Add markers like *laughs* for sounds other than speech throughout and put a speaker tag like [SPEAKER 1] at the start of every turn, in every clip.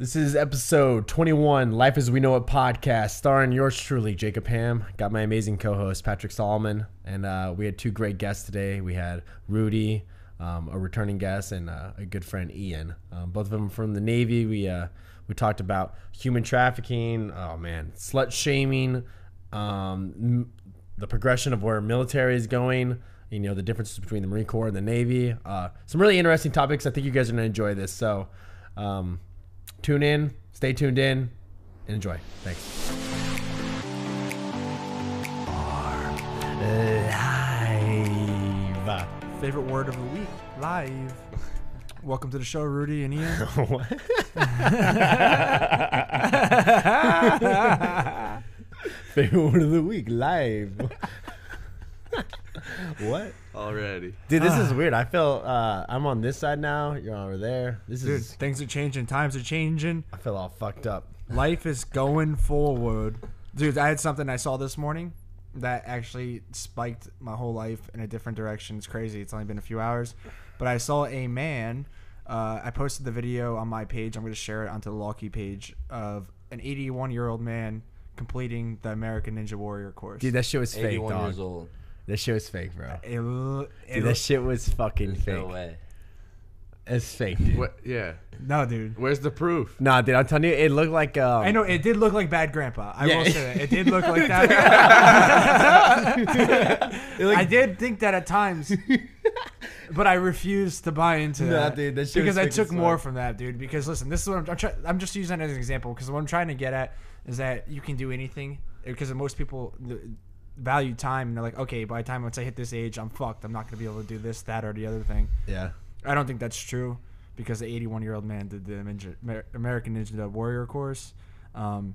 [SPEAKER 1] This is episode 21, Life as We Know It podcast, starring yours truly, Jacob Ham. Got my amazing co host, Patrick Solomon. And uh, we had two great guests today. We had Rudy, um, a returning guest, and uh, a good friend, Ian. Um, both of them from the Navy. We, uh, we talked about human trafficking, oh man, slut shaming, um, m- the progression of where military is going, you know, the differences between the Marine Corps and the Navy. Uh, some really interesting topics. I think you guys are going to enjoy this. So, um, tune in, stay tuned in, and enjoy. Thanks. Live.
[SPEAKER 2] Favorite word of the week, live. Welcome to the show, Rudy and Ian. *laughs*
[SPEAKER 1] What? *laughs* Favorite word of the week, live. What?
[SPEAKER 3] already.
[SPEAKER 1] Dude, this is weird. I feel uh, I'm on this side now. You're over there. This
[SPEAKER 2] Dude,
[SPEAKER 1] is.
[SPEAKER 2] things are changing, times are changing.
[SPEAKER 1] I feel all fucked up.
[SPEAKER 2] Life is going forward. Dude, I had something I saw this morning that actually spiked my whole life in a different direction. It's crazy. It's only been a few hours. But I saw a man. Uh, I posted the video on my page. I'm going to share it onto the LAWKI page of an 81 year old man completing the American Ninja Warrior course.
[SPEAKER 1] Dude, that shit was fake,
[SPEAKER 4] 81
[SPEAKER 1] dog.
[SPEAKER 4] years old.
[SPEAKER 1] That shit was fake, bro.
[SPEAKER 2] It, it
[SPEAKER 1] Dude,
[SPEAKER 2] l-
[SPEAKER 1] that shit was fucking fake.
[SPEAKER 4] no way.
[SPEAKER 1] It's fake, dude.
[SPEAKER 3] What? Yeah.
[SPEAKER 2] no, dude.
[SPEAKER 3] Where's the proof?
[SPEAKER 1] Nah, dude, I'm telling you, it looked like. Um,
[SPEAKER 2] I know it did look like bad grandpa. I
[SPEAKER 1] Yeah.
[SPEAKER 2] will say that it did look like *laughs* that. *laughs* I did think that at times, *laughs* but I refused to buy into
[SPEAKER 1] Nah,
[SPEAKER 2] that
[SPEAKER 1] dude, that shit
[SPEAKER 2] because
[SPEAKER 1] was
[SPEAKER 2] I took
[SPEAKER 1] as
[SPEAKER 2] more from that, dude. Because listen, this is what I'm. I'm, try, I'm just using that as an example because what I'm trying to get at is that you can do anything because most people th- value time and they're like, okay, by the time once I hit this age, I'm fucked. I'm not gonna be able to do this, that, or the other thing.
[SPEAKER 1] Yeah.
[SPEAKER 2] I don't think that's true because the 81 year old man did the Ninja, American Ninja Warrior course. Um,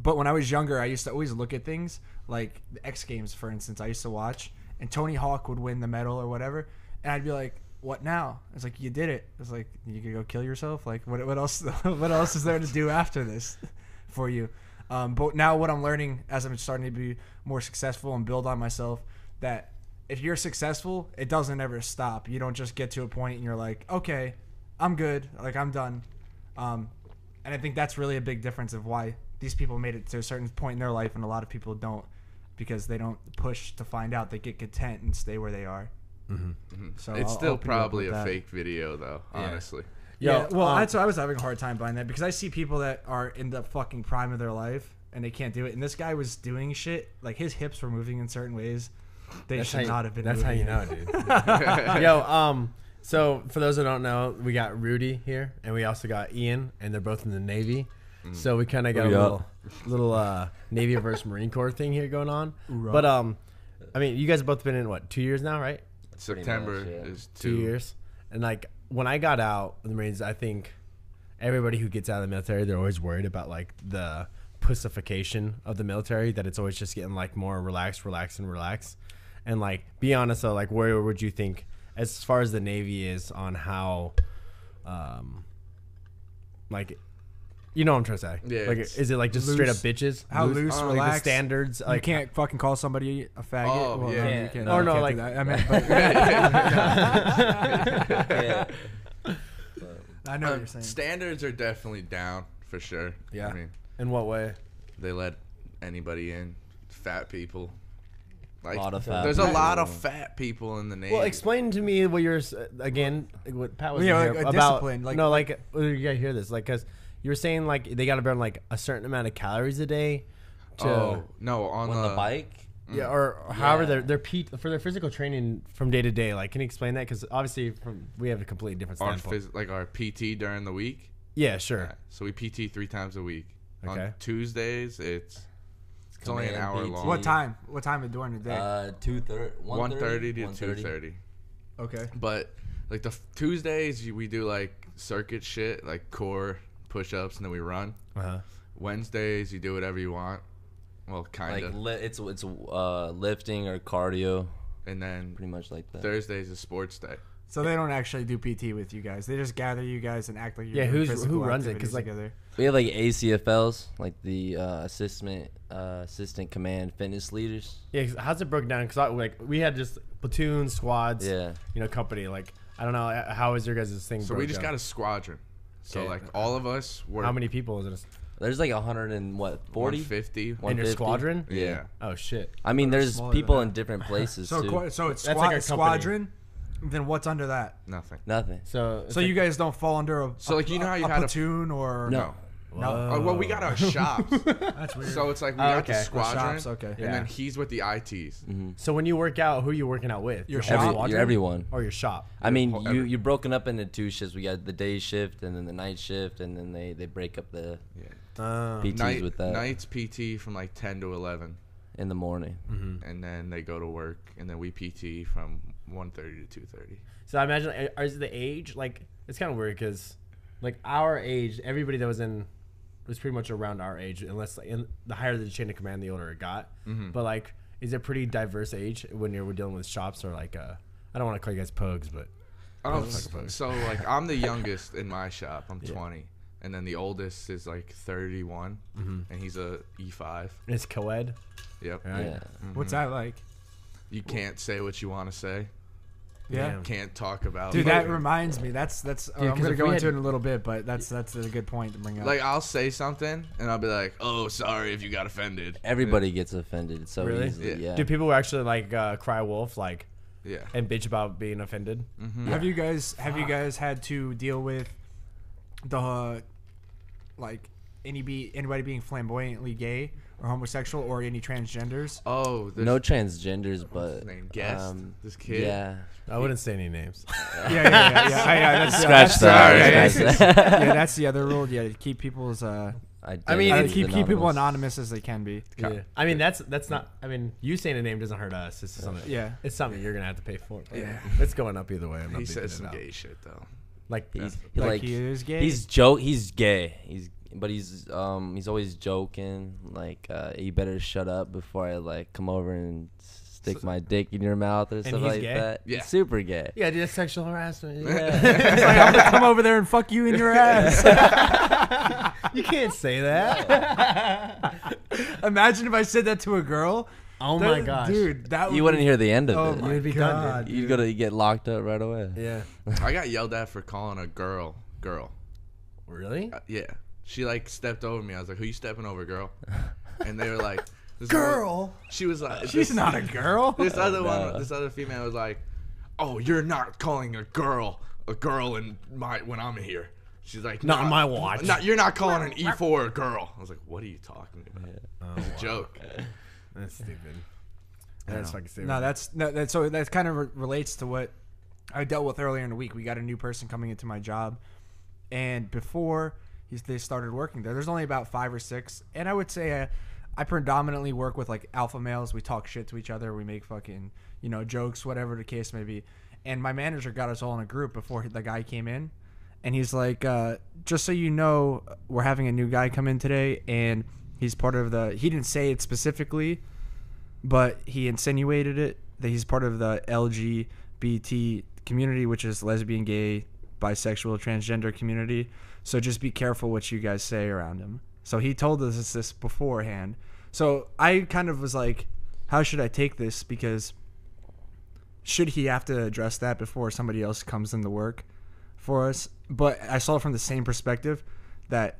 [SPEAKER 2] but when I was younger, I used to always look at things like the X Games, for instance. I used to watch, and Tony Hawk would win the medal or whatever, and I'd be like, "What now?" It's like you did it. It's like you could go kill yourself. Like what? What else? *laughs* what else is there to do after this *laughs* for you? Um, but now what I'm learning as I'm starting to be more successful and build on myself that if you're successful, it doesn't ever stop. You don't just get to a point and you're like, okay, I'm good, like I'm done. Um, and I think that's really a big difference of why these people made it to a certain point in their life and a lot of people don't because they don't push to find out. They get content and stay where they are. So
[SPEAKER 3] it's
[SPEAKER 2] I'll
[SPEAKER 3] still
[SPEAKER 2] open you
[SPEAKER 3] probably a
[SPEAKER 2] that.
[SPEAKER 3] fake video, though. Honestly.
[SPEAKER 1] Yo,
[SPEAKER 2] yeah, well,
[SPEAKER 1] um,
[SPEAKER 2] that's why I was having a hard time buying that because I see people that are in the fucking prime of their life and they can't do it. And this guy was doing shit like his hips were moving in certain ways. They should
[SPEAKER 1] you,
[SPEAKER 2] not have been.
[SPEAKER 1] That's how you
[SPEAKER 2] in.
[SPEAKER 1] know, dude. *laughs* Yo, um, so for those that don't know, we got Rudy here, and we also got Ian, and they're both in the Navy. So we kind of got a little, little uh, Navy versus Marine Corps thing here going on. But um, I mean, you guys have both been in what two years now, right?
[SPEAKER 3] September
[SPEAKER 4] much, yeah.
[SPEAKER 3] is
[SPEAKER 1] Two
[SPEAKER 3] two.
[SPEAKER 1] years. And like when I got out of the Marines, I think everybody who gets out of the military, they're always worried about like the pussification of the military. That it's always just getting like more relaxed, relaxed, and relaxed. And like, be honest though, like where would you think, as far as the Navy is, on how, um, like, you know what I'm trying to say?
[SPEAKER 3] Yeah,
[SPEAKER 1] Like,
[SPEAKER 3] it's
[SPEAKER 1] is it like just straight up
[SPEAKER 2] loose.
[SPEAKER 1] bitches?
[SPEAKER 2] How loose,
[SPEAKER 1] like the
[SPEAKER 2] relaxed.
[SPEAKER 1] standards?
[SPEAKER 2] You can't fucking call somebody a faggot.
[SPEAKER 3] Oh,
[SPEAKER 2] well,
[SPEAKER 3] yeah.
[SPEAKER 2] no, you can't,
[SPEAKER 1] Or
[SPEAKER 2] you
[SPEAKER 1] no,
[SPEAKER 2] can't do
[SPEAKER 1] like-
[SPEAKER 2] that. I mean, *laughs* but,
[SPEAKER 4] Yeah. *laughs*
[SPEAKER 2] I know what you're saying.
[SPEAKER 3] standards are definitely down for sure.
[SPEAKER 1] Yeah.
[SPEAKER 3] I mean,
[SPEAKER 1] in what way?
[SPEAKER 3] they let anybody in. Fat people. Like,
[SPEAKER 4] Lot of fat
[SPEAKER 3] there's a
[SPEAKER 4] people.
[SPEAKER 3] lot of fat people in the Navy.
[SPEAKER 1] Well, explain to me what you're s- again. What Pat was
[SPEAKER 2] Yeah,
[SPEAKER 1] here
[SPEAKER 2] like a
[SPEAKER 1] about.
[SPEAKER 2] discipline, like-
[SPEAKER 1] no, like uh, you gotta hear this, like because you were saying like they gotta burn like a certain amount of calories a day. To,
[SPEAKER 3] oh no, on
[SPEAKER 4] On
[SPEAKER 3] the,
[SPEAKER 4] the bike,
[SPEAKER 1] yeah, or however
[SPEAKER 4] Yeah.
[SPEAKER 1] their their P, for their physical training from day to day. Like, can you explain that? Because obviously, from we have a completely different
[SPEAKER 3] our phys- like our PT during the week.
[SPEAKER 1] yeah, sure.
[SPEAKER 3] So we PT three times a week.
[SPEAKER 1] Okay.
[SPEAKER 3] On Tuesdays, it's it's only an hour
[SPEAKER 4] PT.
[SPEAKER 3] long.
[SPEAKER 2] What time? What time during the day?
[SPEAKER 4] uh, two thirty,
[SPEAKER 3] One thirty to two thirty.
[SPEAKER 2] okay.
[SPEAKER 3] But like the f- Tuesdays, we do like circuit shit, like core push-ups, and then we run.
[SPEAKER 1] Uh-huh.
[SPEAKER 3] Wednesdays, you do whatever you want. Well, kind
[SPEAKER 4] Like
[SPEAKER 3] of.
[SPEAKER 4] li- it's it's uh lifting or cardio,
[SPEAKER 3] and then
[SPEAKER 4] pretty much like that.
[SPEAKER 3] Thursdays is sports day.
[SPEAKER 2] So they don't actually do PT with you guys. They just gather you guys and act like you're
[SPEAKER 1] Yeah, who's- who
[SPEAKER 2] physical
[SPEAKER 1] runs it? 'Cause,
[SPEAKER 2] activities
[SPEAKER 1] like-
[SPEAKER 2] together.
[SPEAKER 4] We have like ACFLs, like the uh, assistant uh, assistant command fitness leaders.
[SPEAKER 1] Yeah, 'cause how's it broken down? Because like we had just platoons, squads,
[SPEAKER 4] Yeah.
[SPEAKER 1] you know, company. Like I don't know uh, how is your guys' thing.
[SPEAKER 3] So we just
[SPEAKER 1] down?
[SPEAKER 3] got a squadron. So
[SPEAKER 1] Okay.
[SPEAKER 3] like all of us were
[SPEAKER 1] How many people is it?
[SPEAKER 4] There's like a hundred and what forty
[SPEAKER 3] 150.
[SPEAKER 1] In your
[SPEAKER 4] 150?
[SPEAKER 1] squadron?
[SPEAKER 3] Yeah.
[SPEAKER 1] Oh shit.
[SPEAKER 4] I mean, there's
[SPEAKER 2] smaller
[SPEAKER 4] people in different places *laughs*
[SPEAKER 2] So
[SPEAKER 4] too.
[SPEAKER 2] qu- so it's
[SPEAKER 1] That's
[SPEAKER 2] squad,
[SPEAKER 1] like a company.
[SPEAKER 2] squadron. Then what's under that?
[SPEAKER 3] Nothing.
[SPEAKER 4] Nothing.
[SPEAKER 1] So
[SPEAKER 2] So you guys don't fall under a
[SPEAKER 3] So, like, you know how you
[SPEAKER 2] a
[SPEAKER 3] had a-
[SPEAKER 2] platoon or
[SPEAKER 4] No.
[SPEAKER 2] No.
[SPEAKER 3] Oh, well, we got our shops. *laughs*
[SPEAKER 2] That's weird.
[SPEAKER 3] So it's like we
[SPEAKER 1] Oh,
[SPEAKER 3] got the
[SPEAKER 1] okay. The
[SPEAKER 3] squadron.
[SPEAKER 2] shops, okay.
[SPEAKER 3] And
[SPEAKER 1] Yeah.
[SPEAKER 3] then he's with the ITs.
[SPEAKER 1] So when you work out, who are you working out with?
[SPEAKER 2] Your
[SPEAKER 1] whole
[SPEAKER 2] shop?
[SPEAKER 4] Every,
[SPEAKER 1] squadron?
[SPEAKER 4] you're everyone.
[SPEAKER 1] or your shop?
[SPEAKER 4] I mean,
[SPEAKER 3] whole-
[SPEAKER 4] you
[SPEAKER 3] every-
[SPEAKER 4] you're broken up into two shifts. We got the day shift and then the night shift, and then they they break up the
[SPEAKER 3] Yeah.
[SPEAKER 1] Uh,
[SPEAKER 4] PTs
[SPEAKER 3] Night,
[SPEAKER 4] with that
[SPEAKER 3] nights PT from like 10 to 11.
[SPEAKER 4] in the morning.
[SPEAKER 3] And then they go to work. And then we PT from 1.30 to 2.30.
[SPEAKER 1] so I imagine is the age like it's kind of weird because like our age, everybody that was in was pretty much around our age, unless like, in, the higher the chain of command, the older it got. Mm-hmm. But like, is it pretty diverse age when you're dealing with shops or like uh, I don't want to call you guys pugs, but
[SPEAKER 3] Oh,
[SPEAKER 1] fuck
[SPEAKER 3] s-
[SPEAKER 1] about it.
[SPEAKER 3] so like I'm the youngest in my shop. I'm 20, and then the oldest is like 31, mm-hmm. and he's a E5.
[SPEAKER 1] it's co-ed.
[SPEAKER 3] Yep.
[SPEAKER 1] Right.
[SPEAKER 4] Yeah. Mm-hmm.
[SPEAKER 2] what's that like?
[SPEAKER 3] You can't say what you want to say.
[SPEAKER 2] Yeah.
[SPEAKER 1] Damn.
[SPEAKER 3] Can't talk about.
[SPEAKER 2] Dude, that reminds me. That's that's. uh,
[SPEAKER 1] Dude,
[SPEAKER 2] I'm gonna go into
[SPEAKER 1] had-
[SPEAKER 2] it in a little bit, but that's that's a good point to bring up.
[SPEAKER 3] like I'll say something and I'll be like, "Oh, sorry if you got offended."
[SPEAKER 4] Everybody gets offended so
[SPEAKER 1] Really?
[SPEAKER 4] easily.
[SPEAKER 3] Yeah.
[SPEAKER 4] Yeah.
[SPEAKER 1] Do people actually like uh, cry wolf like
[SPEAKER 3] Yeah.
[SPEAKER 1] and bitch about being offended?
[SPEAKER 2] Have you guys have you guys had to deal with the uh, like any be anybody being flamboyantly gay or homosexual or any transgenders?
[SPEAKER 3] Oh, this,
[SPEAKER 4] no transgenders,
[SPEAKER 3] his
[SPEAKER 4] but
[SPEAKER 3] name? Guest?
[SPEAKER 4] um,
[SPEAKER 3] This kid?
[SPEAKER 4] Yeah.
[SPEAKER 1] I wouldn't say any names. *laughs*
[SPEAKER 2] yeah, yeah, yeah, yeah, yeah, yeah, that's,
[SPEAKER 4] Scratch
[SPEAKER 2] that's, *laughs*
[SPEAKER 4] that.
[SPEAKER 2] Yeah, yeah, that's, yeah, that's the other rule. Yeah, keep people's uh,
[SPEAKER 1] I mean,
[SPEAKER 2] uh,
[SPEAKER 1] it's
[SPEAKER 2] keep keep people
[SPEAKER 4] anonymous.
[SPEAKER 2] anonymous as they can be.
[SPEAKER 1] Yeah. I mean that's that's not. I mean you saying a name doesn't hurt us. It's just something.
[SPEAKER 2] Yeah.
[SPEAKER 1] It's something you're gonna have to pay for. But
[SPEAKER 3] Yeah.
[SPEAKER 1] It's going up either way. I'm not
[SPEAKER 3] He says some
[SPEAKER 1] out.
[SPEAKER 3] gay shit though.
[SPEAKER 1] Like
[SPEAKER 4] He's
[SPEAKER 1] uh,
[SPEAKER 4] he
[SPEAKER 2] Like
[SPEAKER 4] like
[SPEAKER 2] he is gay?
[SPEAKER 4] He's joke. He's gay. He's but he's um he's always joking. Like uh, you better shut up before I like come over and stick my dick in your mouth or stuff
[SPEAKER 1] he's
[SPEAKER 4] like
[SPEAKER 1] gay?
[SPEAKER 4] that.
[SPEAKER 3] Yeah.
[SPEAKER 4] He's super gay.
[SPEAKER 1] yeah, dude, that's sexual harassment. *laughs*
[SPEAKER 2] It's like, I'm gonna come over there and fuck you in your ass. *laughs*
[SPEAKER 1] you can't say that. *laughs*
[SPEAKER 2] Imagine if I said that to a girl.
[SPEAKER 1] oh my
[SPEAKER 2] That-
[SPEAKER 1] gosh,
[SPEAKER 2] dude, that would
[SPEAKER 4] You wouldn't
[SPEAKER 2] be-
[SPEAKER 4] hear the end of
[SPEAKER 2] Oh
[SPEAKER 4] it.
[SPEAKER 2] my
[SPEAKER 1] You'd be
[SPEAKER 2] god,
[SPEAKER 1] done,
[SPEAKER 4] You'd go to get locked up right away.
[SPEAKER 1] Yeah.
[SPEAKER 3] I got yelled at for calling a girl girl.
[SPEAKER 1] Really?
[SPEAKER 3] Uh, yeah. She like stepped over me. I was like, "Who you stepping over, girl?" *laughs* And they were like, this
[SPEAKER 1] Girl.
[SPEAKER 3] One, she was like,
[SPEAKER 2] She's
[SPEAKER 3] this-
[SPEAKER 2] not a girl. *laughs*
[SPEAKER 3] This other oh,
[SPEAKER 4] No.
[SPEAKER 3] one, this other female was like, "Oh, you're not calling a girl a girl in my when I'm here." She's like,
[SPEAKER 1] Not on my watch."
[SPEAKER 3] Not, you're not calling an E4 a girl. I was like, "What are you talking about?"
[SPEAKER 1] Oh, *laughs*
[SPEAKER 3] It's a joke.
[SPEAKER 1] That's stupid. That's fucking stupid.
[SPEAKER 2] No, that's no, that. So that kind of re- relates to what I dealt with earlier in the week. We got a new person coming into my job, and before he's, they started working there, there's only about five or six, and I would say uh, I predominantly work with like alpha males. We talk shit to each other. We make fucking you know jokes, whatever the case may be. And my manager got us all in a group before the guy came in, and he's like, uh, "Just so you know, we're having a new guy come in today, and he's part of the." He didn't say it specifically, but he insinuated it that he's part of the LGBT community, which is lesbian, gay, bisexual, transgender community. So just be careful what you guys say around him. So he told us this beforehand. So I kind of was like, how should I take this? Because should he have to address that before somebody else comes into work for us? But I saw it from the same perspective that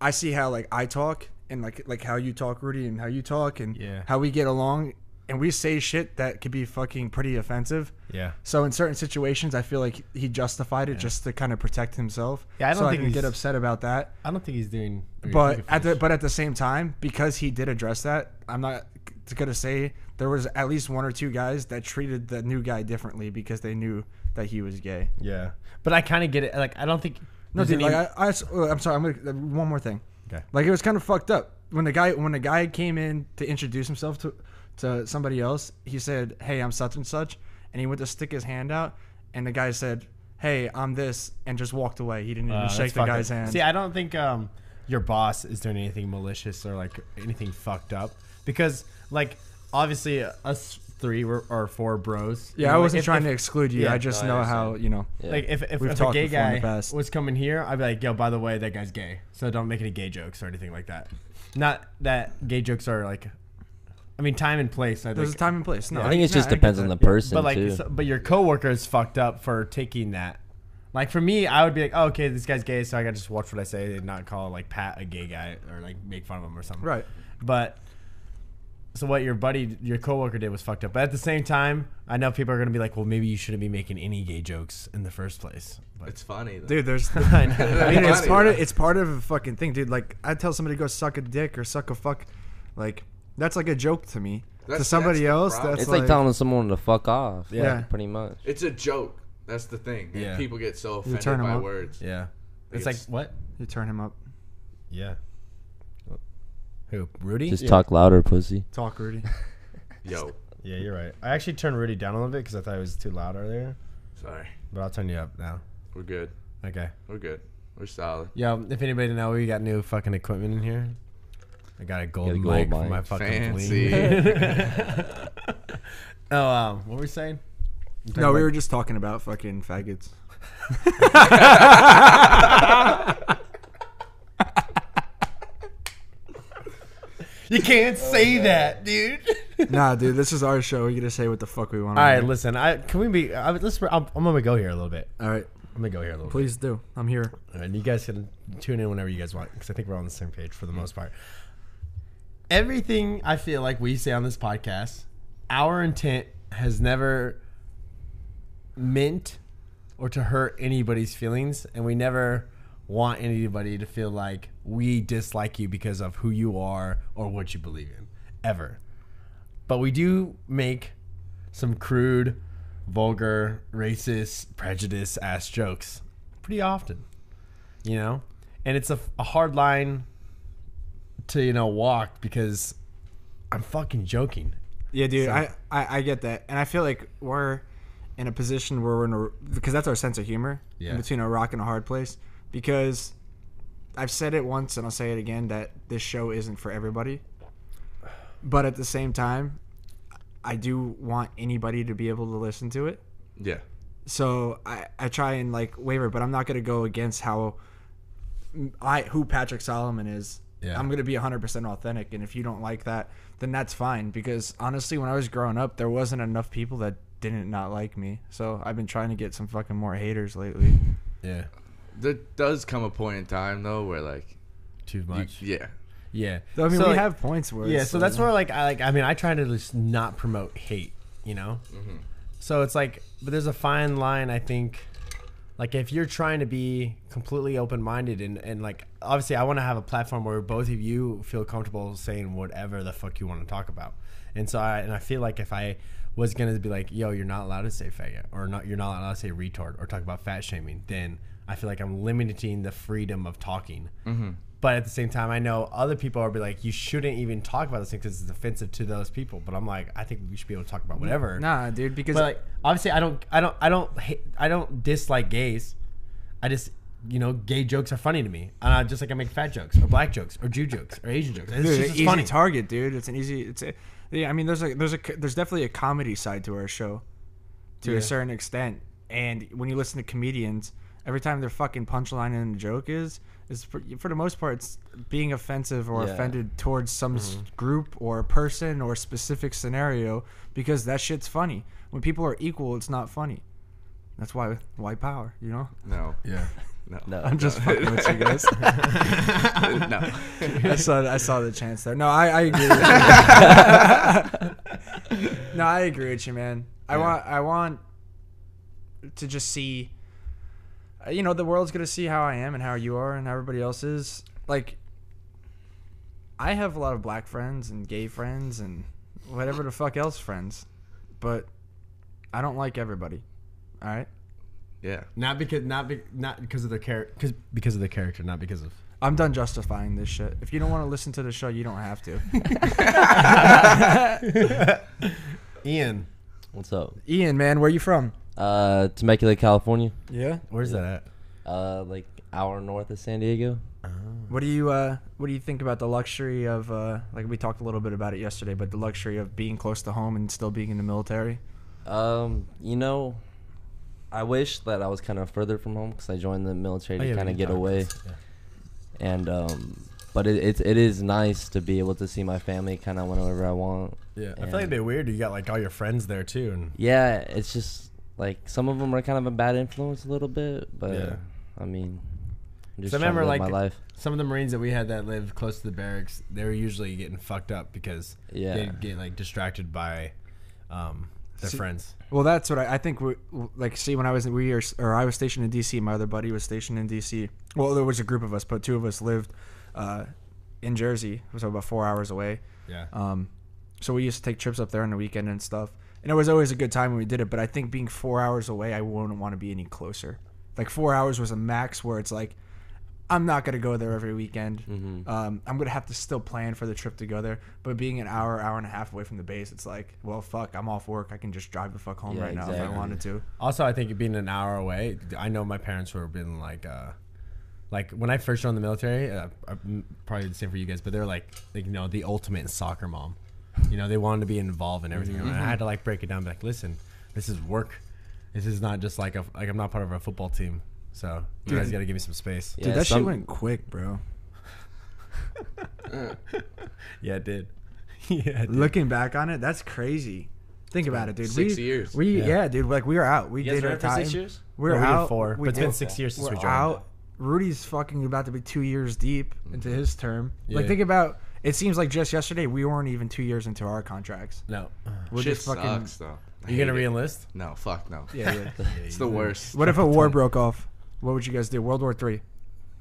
[SPEAKER 2] I see how like I talk and like like how you talk, Rudy, and how you talk and
[SPEAKER 1] Yeah.
[SPEAKER 2] how we get along, and we say shit that could be fucking pretty offensive.
[SPEAKER 1] yeah.
[SPEAKER 2] So in certain situations, I feel like he justified it just to kind of protect himself.
[SPEAKER 1] Yeah, I don't
[SPEAKER 2] so
[SPEAKER 1] think
[SPEAKER 2] I can get
[SPEAKER 1] he's-
[SPEAKER 2] upset about that.
[SPEAKER 1] I don't think he's doing.
[SPEAKER 2] But at the but at the same time, because he did address that, I'm not gonna say there was at least one or two guys that treated the new guy differently because they knew that he was gay.
[SPEAKER 1] yeah, but I kind of get it. Like I don't think.
[SPEAKER 2] No, dude. Like I, I, am sorry. I'm gonna uh, one more thing.
[SPEAKER 1] Okay.
[SPEAKER 2] Like it was kind of fucked up when the guy when the guy came in to introduce himself to to somebody else. He said, "Hey, I'm such and such," and he went to stick his hand out, and the guy said, "Hey, I'm this," and just walked away. He didn't even
[SPEAKER 1] Uh,
[SPEAKER 2] shake the
[SPEAKER 1] fucked
[SPEAKER 2] guy's hand.
[SPEAKER 1] See, I don't think um, your boss is doing anything malicious or like anything fucked up because, like, obviously us three were, or four bros. you
[SPEAKER 2] yeah, I wasn't
[SPEAKER 1] if-
[SPEAKER 2] trying
[SPEAKER 1] if-
[SPEAKER 2] to exclude you.
[SPEAKER 1] yeah,
[SPEAKER 2] I just
[SPEAKER 4] no, I
[SPEAKER 2] know how you know.
[SPEAKER 4] Yeah.
[SPEAKER 1] Like if, if,
[SPEAKER 2] We've
[SPEAKER 1] if a gay
[SPEAKER 2] before in the
[SPEAKER 1] guy was coming here, I'd be like, "Yo, by the way, that guy's gay." So don't make any gay jokes or anything like that. Not that gay jokes are like, I mean, time and place. I
[SPEAKER 2] There's a
[SPEAKER 1] think,
[SPEAKER 2] time and place. No,
[SPEAKER 4] I think it
[SPEAKER 2] no,
[SPEAKER 4] just
[SPEAKER 2] I get
[SPEAKER 4] depends on
[SPEAKER 2] that.
[SPEAKER 4] the person
[SPEAKER 1] but like,
[SPEAKER 4] too.
[SPEAKER 1] so- but your coworker is fucked up for taking that. Like for me, I would be like, oh, okay, this guy's gay, so I gotta just watch what I say and not call like Pat a gay guy or like make fun of him or something.
[SPEAKER 2] Right.
[SPEAKER 1] But so what your buddy, your coworker did was fucked up. But at the same time, I know people are gonna be like, well, maybe you shouldn't be making any gay jokes in the first place. But
[SPEAKER 3] It's funny, though.
[SPEAKER 2] Dude, there's. *laughs*
[SPEAKER 1] I know. *laughs*
[SPEAKER 2] I mean, it's part of it's part of a fucking thing, dude. Like I tell somebody to go suck a dick or suck a fuck, like that's like a joke to me. to
[SPEAKER 3] That's-
[SPEAKER 2] somebody
[SPEAKER 3] that's the
[SPEAKER 2] else,
[SPEAKER 3] problem.
[SPEAKER 2] that's
[SPEAKER 4] It's like,
[SPEAKER 2] like,
[SPEAKER 4] telling someone to fuck off.
[SPEAKER 2] Yeah.
[SPEAKER 4] Yeah, pretty much.
[SPEAKER 3] It's a joke. That's the thing. and
[SPEAKER 1] Yeah.
[SPEAKER 3] People get so
[SPEAKER 2] You
[SPEAKER 3] offended
[SPEAKER 2] turn 'em
[SPEAKER 3] by
[SPEAKER 2] up.
[SPEAKER 3] words.
[SPEAKER 1] yeah, it's
[SPEAKER 3] It's-
[SPEAKER 1] like what?
[SPEAKER 2] you turn him up.
[SPEAKER 1] Yeah. Who? Rudy?
[SPEAKER 4] Just
[SPEAKER 1] yeah.
[SPEAKER 4] talk louder, pussy.
[SPEAKER 2] Talk, Rudy. *laughs*
[SPEAKER 3] Yo,
[SPEAKER 1] Yeah, you're right. I actually turned Rudy down a little bit because I thought it was too loud earlier.
[SPEAKER 3] sorry.
[SPEAKER 1] But I'll turn you up now.
[SPEAKER 3] We're good.
[SPEAKER 1] Okay.
[SPEAKER 3] We're good. We're solid.
[SPEAKER 1] Yo, if anybody know, we got new fucking equipment in here. I got a gold,
[SPEAKER 4] Got a gold
[SPEAKER 1] mic for my fucking
[SPEAKER 3] Fancy. *laughs* *laughs*
[SPEAKER 1] oh, um, what were we saying? You talking
[SPEAKER 2] no, we were just talking about fucking faggots. *laughs*
[SPEAKER 1] You can't say that, dude.
[SPEAKER 2] nah, dude, this is our show. We get to say what the fuck we want.
[SPEAKER 1] All right, listen. I can we be? I, let's. I'm, I'm gonna go here a little bit.
[SPEAKER 2] All right,
[SPEAKER 1] I'm gonna go here a little.
[SPEAKER 2] please do. I'm here.
[SPEAKER 1] bit. And you guys can tune in whenever you guys want because I think we're on the same page for the most part. Everything I feel like we say on this podcast, our intent has never meant or to hurt anybody's feelings, and we never want anybody to feel like we dislike you because of who you are or what you believe in, ever. But we do make some crude, vulgar, racist, prejudice ass jokes pretty often, you know? And it's a, a hard line to, you know, walk because I'm fucking joking.
[SPEAKER 2] Yeah, dude,
[SPEAKER 1] So-
[SPEAKER 2] I, I I get that, and I feel like we're in a position where we're in a because that's our sense of humor
[SPEAKER 1] Yeah.
[SPEAKER 2] in between a rock and a hard place. Because I've said it once and I'll say it again that this show isn't for everybody, but at the same time, I do want anybody to be able to listen to it.
[SPEAKER 3] Yeah.
[SPEAKER 2] So I, I try and like waver, but I'm not gonna go against how I who Patrick Solomon is.
[SPEAKER 1] Yeah.
[SPEAKER 2] I'm gonna be 100% authentic, and if you don't like that, then that's fine. Because honestly, when I was growing up, there wasn't enough people that didn't not like me. So I've been trying to get some fucking more haters lately.
[SPEAKER 1] Yeah.
[SPEAKER 3] There does come a point in time though where like,
[SPEAKER 1] Too
[SPEAKER 3] you-
[SPEAKER 1] much.
[SPEAKER 3] yeah,
[SPEAKER 1] yeah.
[SPEAKER 2] So I mean,
[SPEAKER 1] So,
[SPEAKER 2] we
[SPEAKER 1] like-
[SPEAKER 2] have points where
[SPEAKER 1] Yeah, so that's where like I like I mean I try to just not promote hate, you know. Mm-hmm. So it's like, but there's a fine line. I think, like if you're trying to be completely open minded and and like obviously I want to have a platform where both of you feel comfortable saying whatever the fuck you want to talk about, and so I and I feel like if I was gonna be like, yo, you're not allowed to say faggot or not, you're not allowed to say retard or talk about fat shaming, then I feel like I'm limiting the freedom of talking. Mm-hmm. But at the same time, I know other people are be like, you shouldn't even talk about this thing because it's offensive to those people. But I'm like, I think we should be able to talk about whatever.
[SPEAKER 2] nah, dude. Because
[SPEAKER 1] But like, obviously, I don't, I don't, I don't, hate, I don't dislike gays. I just, you know, gay jokes are funny to me, and I just like I make fat jokes or black jokes or Jew jokes or Asian jokes. It's
[SPEAKER 2] Dude,
[SPEAKER 1] just it's
[SPEAKER 2] easy
[SPEAKER 1] funny.
[SPEAKER 2] target, dude. It's an easy. It's a, yeah. I mean, there's a there's a there's definitely a comedy side to our show, to
[SPEAKER 1] Yeah.
[SPEAKER 2] a certain extent. And when you listen to comedians, every time their fucking punchline in a joke is is for, for the most part it's being offensive or
[SPEAKER 4] Yeah.
[SPEAKER 2] offended towards some s mm-hmm. group or person or specific scenario because that shit's funny. When people are equal, it's not funny. That's why white power, you know.
[SPEAKER 3] no,
[SPEAKER 1] yeah.
[SPEAKER 3] no, *laughs*
[SPEAKER 4] No.
[SPEAKER 2] I'm just fucking with you guys. *laughs*
[SPEAKER 3] no.
[SPEAKER 2] I saw I saw the chance there. No, I, I agree. With you. *laughs* no, I agree with you, man. I
[SPEAKER 1] Yeah.
[SPEAKER 2] want I want to just see. Uh, You know, the world's gonna see how I am and how you are and how everybody else is. Like, I have a lot of black friends and gay friends and whatever the fuck else friends, but I don't like everybody. All right,
[SPEAKER 3] Yeah,
[SPEAKER 1] Not because, not be, not because of the character, because because of the character, not because of.
[SPEAKER 2] I'm done justifying this shit. If you don't want to listen to the show, you don't have to. *laughs* *laughs* *laughs*
[SPEAKER 1] Ian,
[SPEAKER 4] What's up?
[SPEAKER 2] Ian, man, where you from?
[SPEAKER 4] Uh, Temecula, California.
[SPEAKER 2] Yeah.
[SPEAKER 1] where's that at?
[SPEAKER 4] Uh, like hour north of San Diego.
[SPEAKER 2] What do you uh what do you think about the luxury of uh like we talked a little bit about it yesterday, but the luxury of being close to home and still being in the military?
[SPEAKER 4] Um, you know, I wish that I was kind of further from home because I joined the military
[SPEAKER 1] Oh,
[SPEAKER 4] to
[SPEAKER 1] yeah,
[SPEAKER 4] kind of get away.
[SPEAKER 1] yeah.
[SPEAKER 4] And um, but it, it's it is nice to be able to see my family kind of whenever I want.
[SPEAKER 1] Yeah, I feel like
[SPEAKER 4] And-
[SPEAKER 1] it'd be weird. You got like all your friends there too, and
[SPEAKER 4] Yeah, it's just like some of them are kind of a bad influence a little bit, but
[SPEAKER 1] Yeah.
[SPEAKER 4] I mean, I'm just
[SPEAKER 1] So I remember, like,
[SPEAKER 4] my life.
[SPEAKER 1] Some of the Marines that we had that lived close to the barracks, they were usually getting fucked up because
[SPEAKER 4] Yeah.
[SPEAKER 1] they'd get like distracted by um, their
[SPEAKER 2] See-
[SPEAKER 1] friends.
[SPEAKER 2] Well, that's what I, I think. We like see when I was we were, or I was stationed in D.C. My other buddy was stationed in D.C. Well, there was a group of us, but two of us lived uh, in Jersey, so about four hours away.
[SPEAKER 1] Yeah.
[SPEAKER 2] Um, so we used to take trips up there on the weekend and stuff, and it was always a good time when we did it. But I think being four hours away, I wouldn't want to be any closer. Like four hours was a max where it's like, I'm not gonna go there every weekend.
[SPEAKER 4] Mhm.
[SPEAKER 2] Um, I'm gonna have to still plan for the trip to go there. But being an hour, hour and a half away from the base, it's like, well, fuck, I'm off work. I can just drive the fuck home
[SPEAKER 4] Yeah,
[SPEAKER 2] right now if I wanted to.
[SPEAKER 1] Also, I think being an hour away, I know my parents were being like, uh, like when I first joined the military, uh, uh, probably the same for you guys, but they're like, like you know, the ultimate soccer mom. You know, they wanted to be involved in everything, and I mm-hmm. had to like break it down, be like, listen, this is work. This is not just like a like I'm not part of a football team, so you guys got to give me some space.
[SPEAKER 4] Yeah,
[SPEAKER 2] Dude, that
[SPEAKER 4] some-
[SPEAKER 2] shit went quick, bro. *laughs*
[SPEAKER 1] Yeah, it did. *laughs* yeah, it did.
[SPEAKER 2] Looking back on it, that's crazy. Think about it, dude.
[SPEAKER 3] Six
[SPEAKER 2] we,
[SPEAKER 3] years.
[SPEAKER 2] We
[SPEAKER 1] Yeah.
[SPEAKER 2] yeah. dude. Like we were out. We did our time.
[SPEAKER 4] six years?
[SPEAKER 2] We were
[SPEAKER 1] No, we did
[SPEAKER 2] out.
[SPEAKER 1] four,
[SPEAKER 2] we
[SPEAKER 1] but it's been six years since
[SPEAKER 2] we're
[SPEAKER 1] we joined.
[SPEAKER 2] out. Rudy's fucking about to be two years deep into mm-hmm. his term. Like think about. It seems like just yesterday we weren't even two years into our contracts.
[SPEAKER 1] No,
[SPEAKER 2] We're
[SPEAKER 3] Shit
[SPEAKER 2] just fucking.
[SPEAKER 3] sucks though. I
[SPEAKER 1] you gonna
[SPEAKER 3] it.
[SPEAKER 1] reenlist?
[SPEAKER 3] No, fuck no.
[SPEAKER 2] Yeah, yeah. *laughs*
[SPEAKER 3] It's the worst.
[SPEAKER 2] what if a war broke off? What would you guys do? World War Three.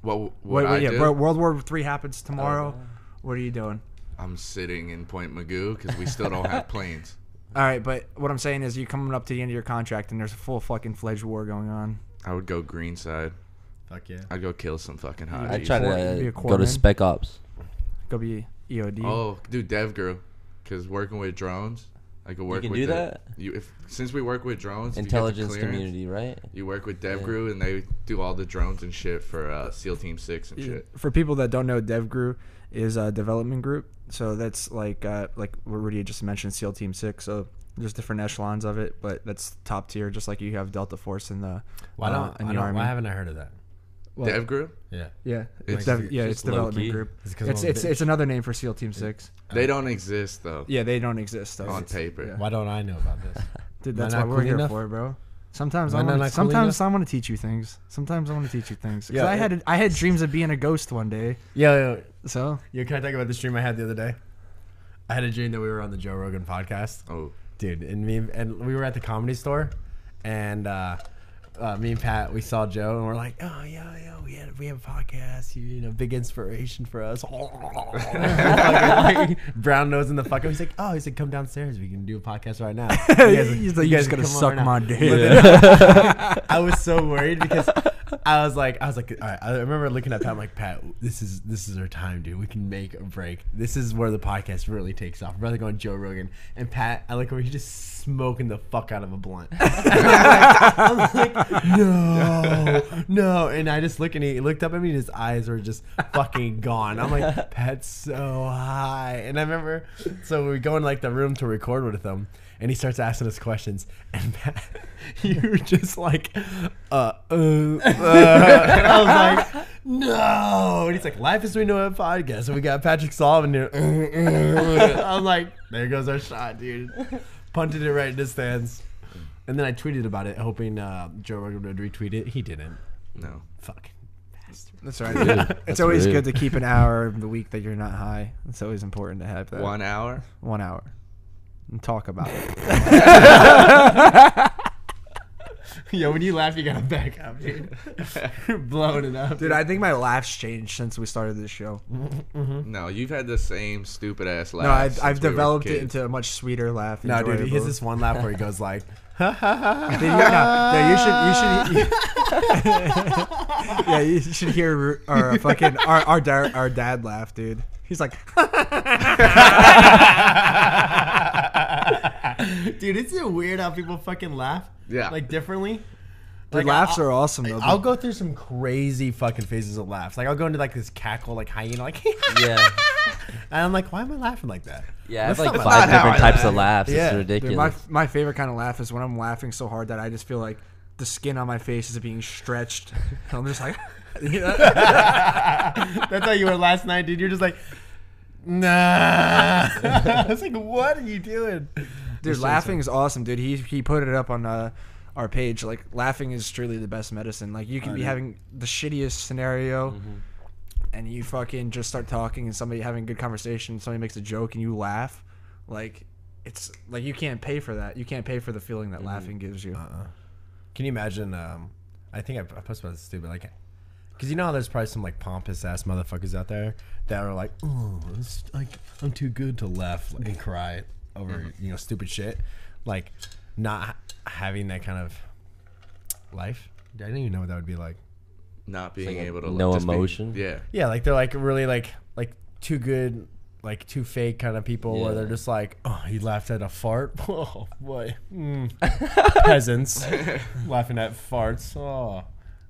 [SPEAKER 3] What what
[SPEAKER 2] Wait,
[SPEAKER 3] I
[SPEAKER 2] wait, yeah,
[SPEAKER 3] do?
[SPEAKER 2] bro, World War Three happens tomorrow. Oh, what are you doing?
[SPEAKER 3] I'm sitting in Point Mugu because we still don't have *laughs* planes.
[SPEAKER 2] All right, but what I'm saying is you're coming up to the end of your contract and there's a full fucking fledged war going on.
[SPEAKER 3] I would go green side.
[SPEAKER 1] Fuck yeah.
[SPEAKER 3] I'd go kill some fucking hotties.
[SPEAKER 4] I try
[SPEAKER 2] Corps- be
[SPEAKER 4] to
[SPEAKER 2] a
[SPEAKER 4] go
[SPEAKER 2] corpsman.
[SPEAKER 4] to Spec Ops.
[SPEAKER 2] Go be EOD.
[SPEAKER 3] Oh, dude, DevGru, because working with drones, I could work You
[SPEAKER 4] can
[SPEAKER 3] with
[SPEAKER 4] do
[SPEAKER 3] the-
[SPEAKER 4] that?
[SPEAKER 3] You if since we work with drones, if you
[SPEAKER 4] Intelligence
[SPEAKER 3] clearance,
[SPEAKER 4] community, right?
[SPEAKER 3] You work with DevGru and they do all the drones and shit for uh, SEAL Team Six and shit.
[SPEAKER 2] For people that don't know, DevGru is a development group. So that's like uh, like what Rudy just mentioned, SEAL Team Six. So there's different echelons of it, but that's top tier, just like you have Delta Force in the
[SPEAKER 1] Why
[SPEAKER 2] uh,
[SPEAKER 1] don't,
[SPEAKER 2] in the
[SPEAKER 1] don't
[SPEAKER 2] army.
[SPEAKER 1] why haven't I heard of that?
[SPEAKER 2] Well,
[SPEAKER 3] group.
[SPEAKER 1] Yeah.
[SPEAKER 2] yeah,
[SPEAKER 3] It's
[SPEAKER 2] it's dev- yeah, it's development
[SPEAKER 4] low-key.
[SPEAKER 2] group.
[SPEAKER 1] Is it 'cause
[SPEAKER 2] It's it's it's another name for SEAL Team Six.
[SPEAKER 3] they don't exist though.
[SPEAKER 2] Yeah, they don't exist though.
[SPEAKER 3] On
[SPEAKER 2] It's-
[SPEAKER 3] paper.
[SPEAKER 2] yeah.
[SPEAKER 1] Why don't I know about this? *laughs*
[SPEAKER 2] Dude,
[SPEAKER 1] Am I
[SPEAKER 2] that's
[SPEAKER 1] not
[SPEAKER 2] what we're
[SPEAKER 1] cool
[SPEAKER 2] here
[SPEAKER 1] enough?
[SPEAKER 2] for, bro. Sometimes
[SPEAKER 1] Am
[SPEAKER 2] I
[SPEAKER 1] I
[SPEAKER 2] want.
[SPEAKER 1] cool
[SPEAKER 2] Sometimes? I want to teach you things. Sometimes I want to teach you things. 'Cause
[SPEAKER 1] Yeah,
[SPEAKER 2] I
[SPEAKER 1] it-
[SPEAKER 2] had I had dreams of being a ghost one day.
[SPEAKER 1] Yo, yo,
[SPEAKER 2] So
[SPEAKER 1] yo, can I talk about this dream I had the other day? I had a dream that we were on the Joe Rogan podcast.
[SPEAKER 3] Oh,
[SPEAKER 1] dude and me and we were at the comedy store and uh uh, me and Pat, we saw Joe, and we're like, "Oh yeah, yeah, we had we have a podcast. You, you know, big inspiration for us." *laughs* Brown nose in the fuck. He's like, "Oh, he's like, come downstairs. We can do a podcast right now." *laughs* You guys-
[SPEAKER 2] he's like,
[SPEAKER 1] you
[SPEAKER 2] you
[SPEAKER 1] guys
[SPEAKER 2] gotta suck my dick. *laughs*
[SPEAKER 1] I was so worried because I was like, I was like, all right. I remember looking at Pat. I'm like, Pat, this is this is our time, dude. We can make a break. This is where the podcast really takes off. Rather going Joe Rogan and Pat. I look over. He's just smoking the fuck out of a blunt. *laughs* I'm like, no, no. And I just look and he looked up at me and his eyes were just fucking gone. I'm like, Pat's so high. And I remember, so we go in like the room to record with him and he starts asking us questions. And Pat, *laughs* you were just like, uh, uh, uh. And I was like, no. And he's like, Life as we know it podcast. And we got Patrick Sullivan here. I'm like, there goes our shot, dude. Punted it right in the stands. And then I tweeted about it, hoping uh, Joe Rogan would retweet it. He didn't.
[SPEAKER 3] no.
[SPEAKER 1] Fuck.
[SPEAKER 2] That's right.
[SPEAKER 4] Rude. *laughs*
[SPEAKER 2] it's
[SPEAKER 4] That's
[SPEAKER 2] always
[SPEAKER 4] rude.
[SPEAKER 2] good to keep an hour of the week that you're not high. It's always important to have that
[SPEAKER 3] One hour.
[SPEAKER 2] one hour and talk about it. *laughs* *laughs*
[SPEAKER 1] Yo, when you laugh, you gotta back up, dude. You're blowing it up.
[SPEAKER 2] Dude, I think my laughs changed since we started this show. Mm-hmm.
[SPEAKER 3] No, you've had the same stupid ass laugh.
[SPEAKER 2] No, I've,
[SPEAKER 3] since
[SPEAKER 2] I've
[SPEAKER 3] we
[SPEAKER 2] developed it into a much sweeter laugh.
[SPEAKER 1] No, dude, he has this one laugh where he goes like, *laughs*
[SPEAKER 2] Dude, you, no, no, you should, you should, yeah, you should hear our fucking our our, da- our dad laugh, dude. He's like, *laughs*
[SPEAKER 1] dude, isn't it weird how people fucking laugh?
[SPEAKER 3] Yeah.
[SPEAKER 1] Like differently?
[SPEAKER 2] dude,
[SPEAKER 1] Like,
[SPEAKER 2] laughs
[SPEAKER 1] I'll-
[SPEAKER 2] are awesome though.
[SPEAKER 1] I'll go through some crazy fucking phases of laughs. Like I'll go into like this cackle, like hyena, like *laughs*
[SPEAKER 4] Yeah.
[SPEAKER 1] and I'm like, why am I laughing like that?
[SPEAKER 4] Yeah, I have
[SPEAKER 1] That's
[SPEAKER 4] like five different
[SPEAKER 3] I
[SPEAKER 4] types of laughs.
[SPEAKER 1] Yeah.
[SPEAKER 4] It's
[SPEAKER 1] Dude,
[SPEAKER 2] Dude,
[SPEAKER 4] ridiculous.
[SPEAKER 2] my my favorite kind of laugh is when I'm laughing so hard that I just feel like the skin on my face is being stretched. *laughs* I'm just like, *laughs* *laughs*
[SPEAKER 1] That's how you were last night, dude. You're just like, nah. I was like, what are you doing?
[SPEAKER 2] dude, laughing is awesome, dude. He he put it up on uh our page, like laughing is truly the best medicine. Like you can be having the shittiest scenario, and you fucking just start talking, and somebody having a good conversation, somebody makes a joke, and you laugh, like. It's like you can't pay for that. You can't pay for the feeling that laughing gives you.
[SPEAKER 1] Can you imagine? Um, I think I, I posted about this too, but like, because you know how there's probably some like pompous ass motherfuckers out there that are like, oh, it's like I'm too good to laugh and cry over you know stupid shit, like not having that kind of life. I didn't even know what that would be like.
[SPEAKER 3] Not being
[SPEAKER 4] like
[SPEAKER 3] able to
[SPEAKER 4] no
[SPEAKER 3] just be-
[SPEAKER 4] emotion?
[SPEAKER 3] yeah.
[SPEAKER 1] Yeah, like they're like really like like too good, like too fake kind of people where they're just like, oh, he laughed at a fart. *laughs* Oh boy, mm. *laughs* peasants *laughs* laughing at farts. Oh,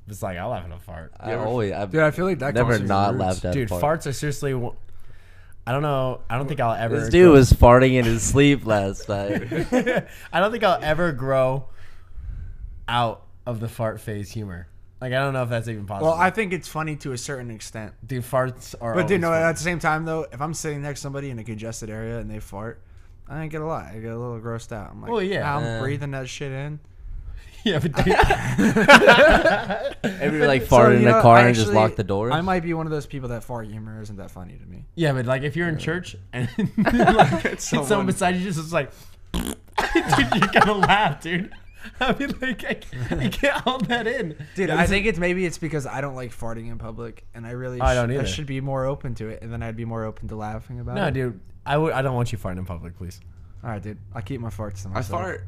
[SPEAKER 1] it's like I laugh at a fart.
[SPEAKER 4] I
[SPEAKER 3] ever-
[SPEAKER 4] always, I've
[SPEAKER 2] Dude, I feel like that
[SPEAKER 4] never
[SPEAKER 2] comes from
[SPEAKER 4] not
[SPEAKER 2] roots.
[SPEAKER 4] laughed at.
[SPEAKER 1] Dude,
[SPEAKER 4] fart.
[SPEAKER 1] farts are seriously. one- I don't know. I don't think I'll ever.
[SPEAKER 4] This dude
[SPEAKER 1] grow-
[SPEAKER 4] was farting in his sleep last night.
[SPEAKER 1] I don't think I'll ever grow out of the fart phase humor. Like I don't know if that's even possible.
[SPEAKER 2] Well, I think it's funny to a certain extent.
[SPEAKER 1] dude, farts are.
[SPEAKER 2] But dude, no,
[SPEAKER 1] always
[SPEAKER 2] at the same time though, if I'm sitting next to somebody in a congested area and they fart, I ain't get a lot. I get a little grossed out. I'm like,
[SPEAKER 1] Well, yeah.
[SPEAKER 2] "Ah, I'm
[SPEAKER 4] Uh,
[SPEAKER 2] breathing that shit in. *laughs*
[SPEAKER 1] yeah, but dude,
[SPEAKER 4] Ever like *laughs*
[SPEAKER 2] So,
[SPEAKER 4] in
[SPEAKER 2] you know,
[SPEAKER 4] a car
[SPEAKER 2] I
[SPEAKER 4] and just
[SPEAKER 2] actually-
[SPEAKER 4] locked the door?
[SPEAKER 2] I might be one of those people that fart humor isn't that funny to me.
[SPEAKER 1] yeah, but like if you're in church and *laughs* like, someone,
[SPEAKER 3] someone-
[SPEAKER 1] beside you just is like, dude, you're gonna laugh, dude. *laughs* I mean, like, I can't, I *laughs* can't hold that in,
[SPEAKER 2] Dude, I think it's maybe it's because I don't like farting in public, and I really
[SPEAKER 1] I
[SPEAKER 2] sh-
[SPEAKER 1] don't either.
[SPEAKER 2] should be more open to it, and then I'd be more open to laughing about it.
[SPEAKER 1] No, dude, I would. I don't want you farting in public, please.
[SPEAKER 2] All right, dude, I keep my farts to
[SPEAKER 3] I
[SPEAKER 2] myself.
[SPEAKER 3] fart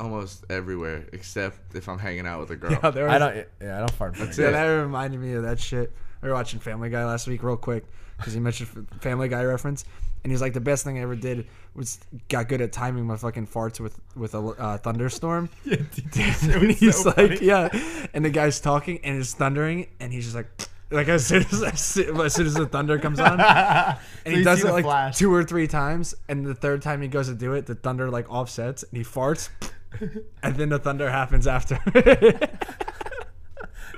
[SPEAKER 3] almost everywhere except if I'm hanging out with a girl. *laughs*
[SPEAKER 2] Yeah, there was,
[SPEAKER 1] I don't. Yeah, I don't fart.
[SPEAKER 3] That's
[SPEAKER 2] Yeah,
[SPEAKER 3] it.
[SPEAKER 2] that reminded me of that shit. We were watching Family Guy last week, real quick, because he mentioned Family Guy reference, and he's like, the best thing I ever did was got good at timing my fucking farts with with a uh, thunderstorm. *laughs*
[SPEAKER 1] Yeah, dude, *laughs*
[SPEAKER 2] and he's
[SPEAKER 1] so
[SPEAKER 2] like,
[SPEAKER 1] funny.
[SPEAKER 2] yeah, and the guy's talking and it's thundering, and he's just like. Like as soon as, as soon as soon as the thunder comes on, and
[SPEAKER 1] So
[SPEAKER 2] he does it like
[SPEAKER 1] flash.
[SPEAKER 2] two or three times, and the third time he goes to do it, the thunder like offsets, and he farts, *laughs* and then the thunder happens after. *laughs*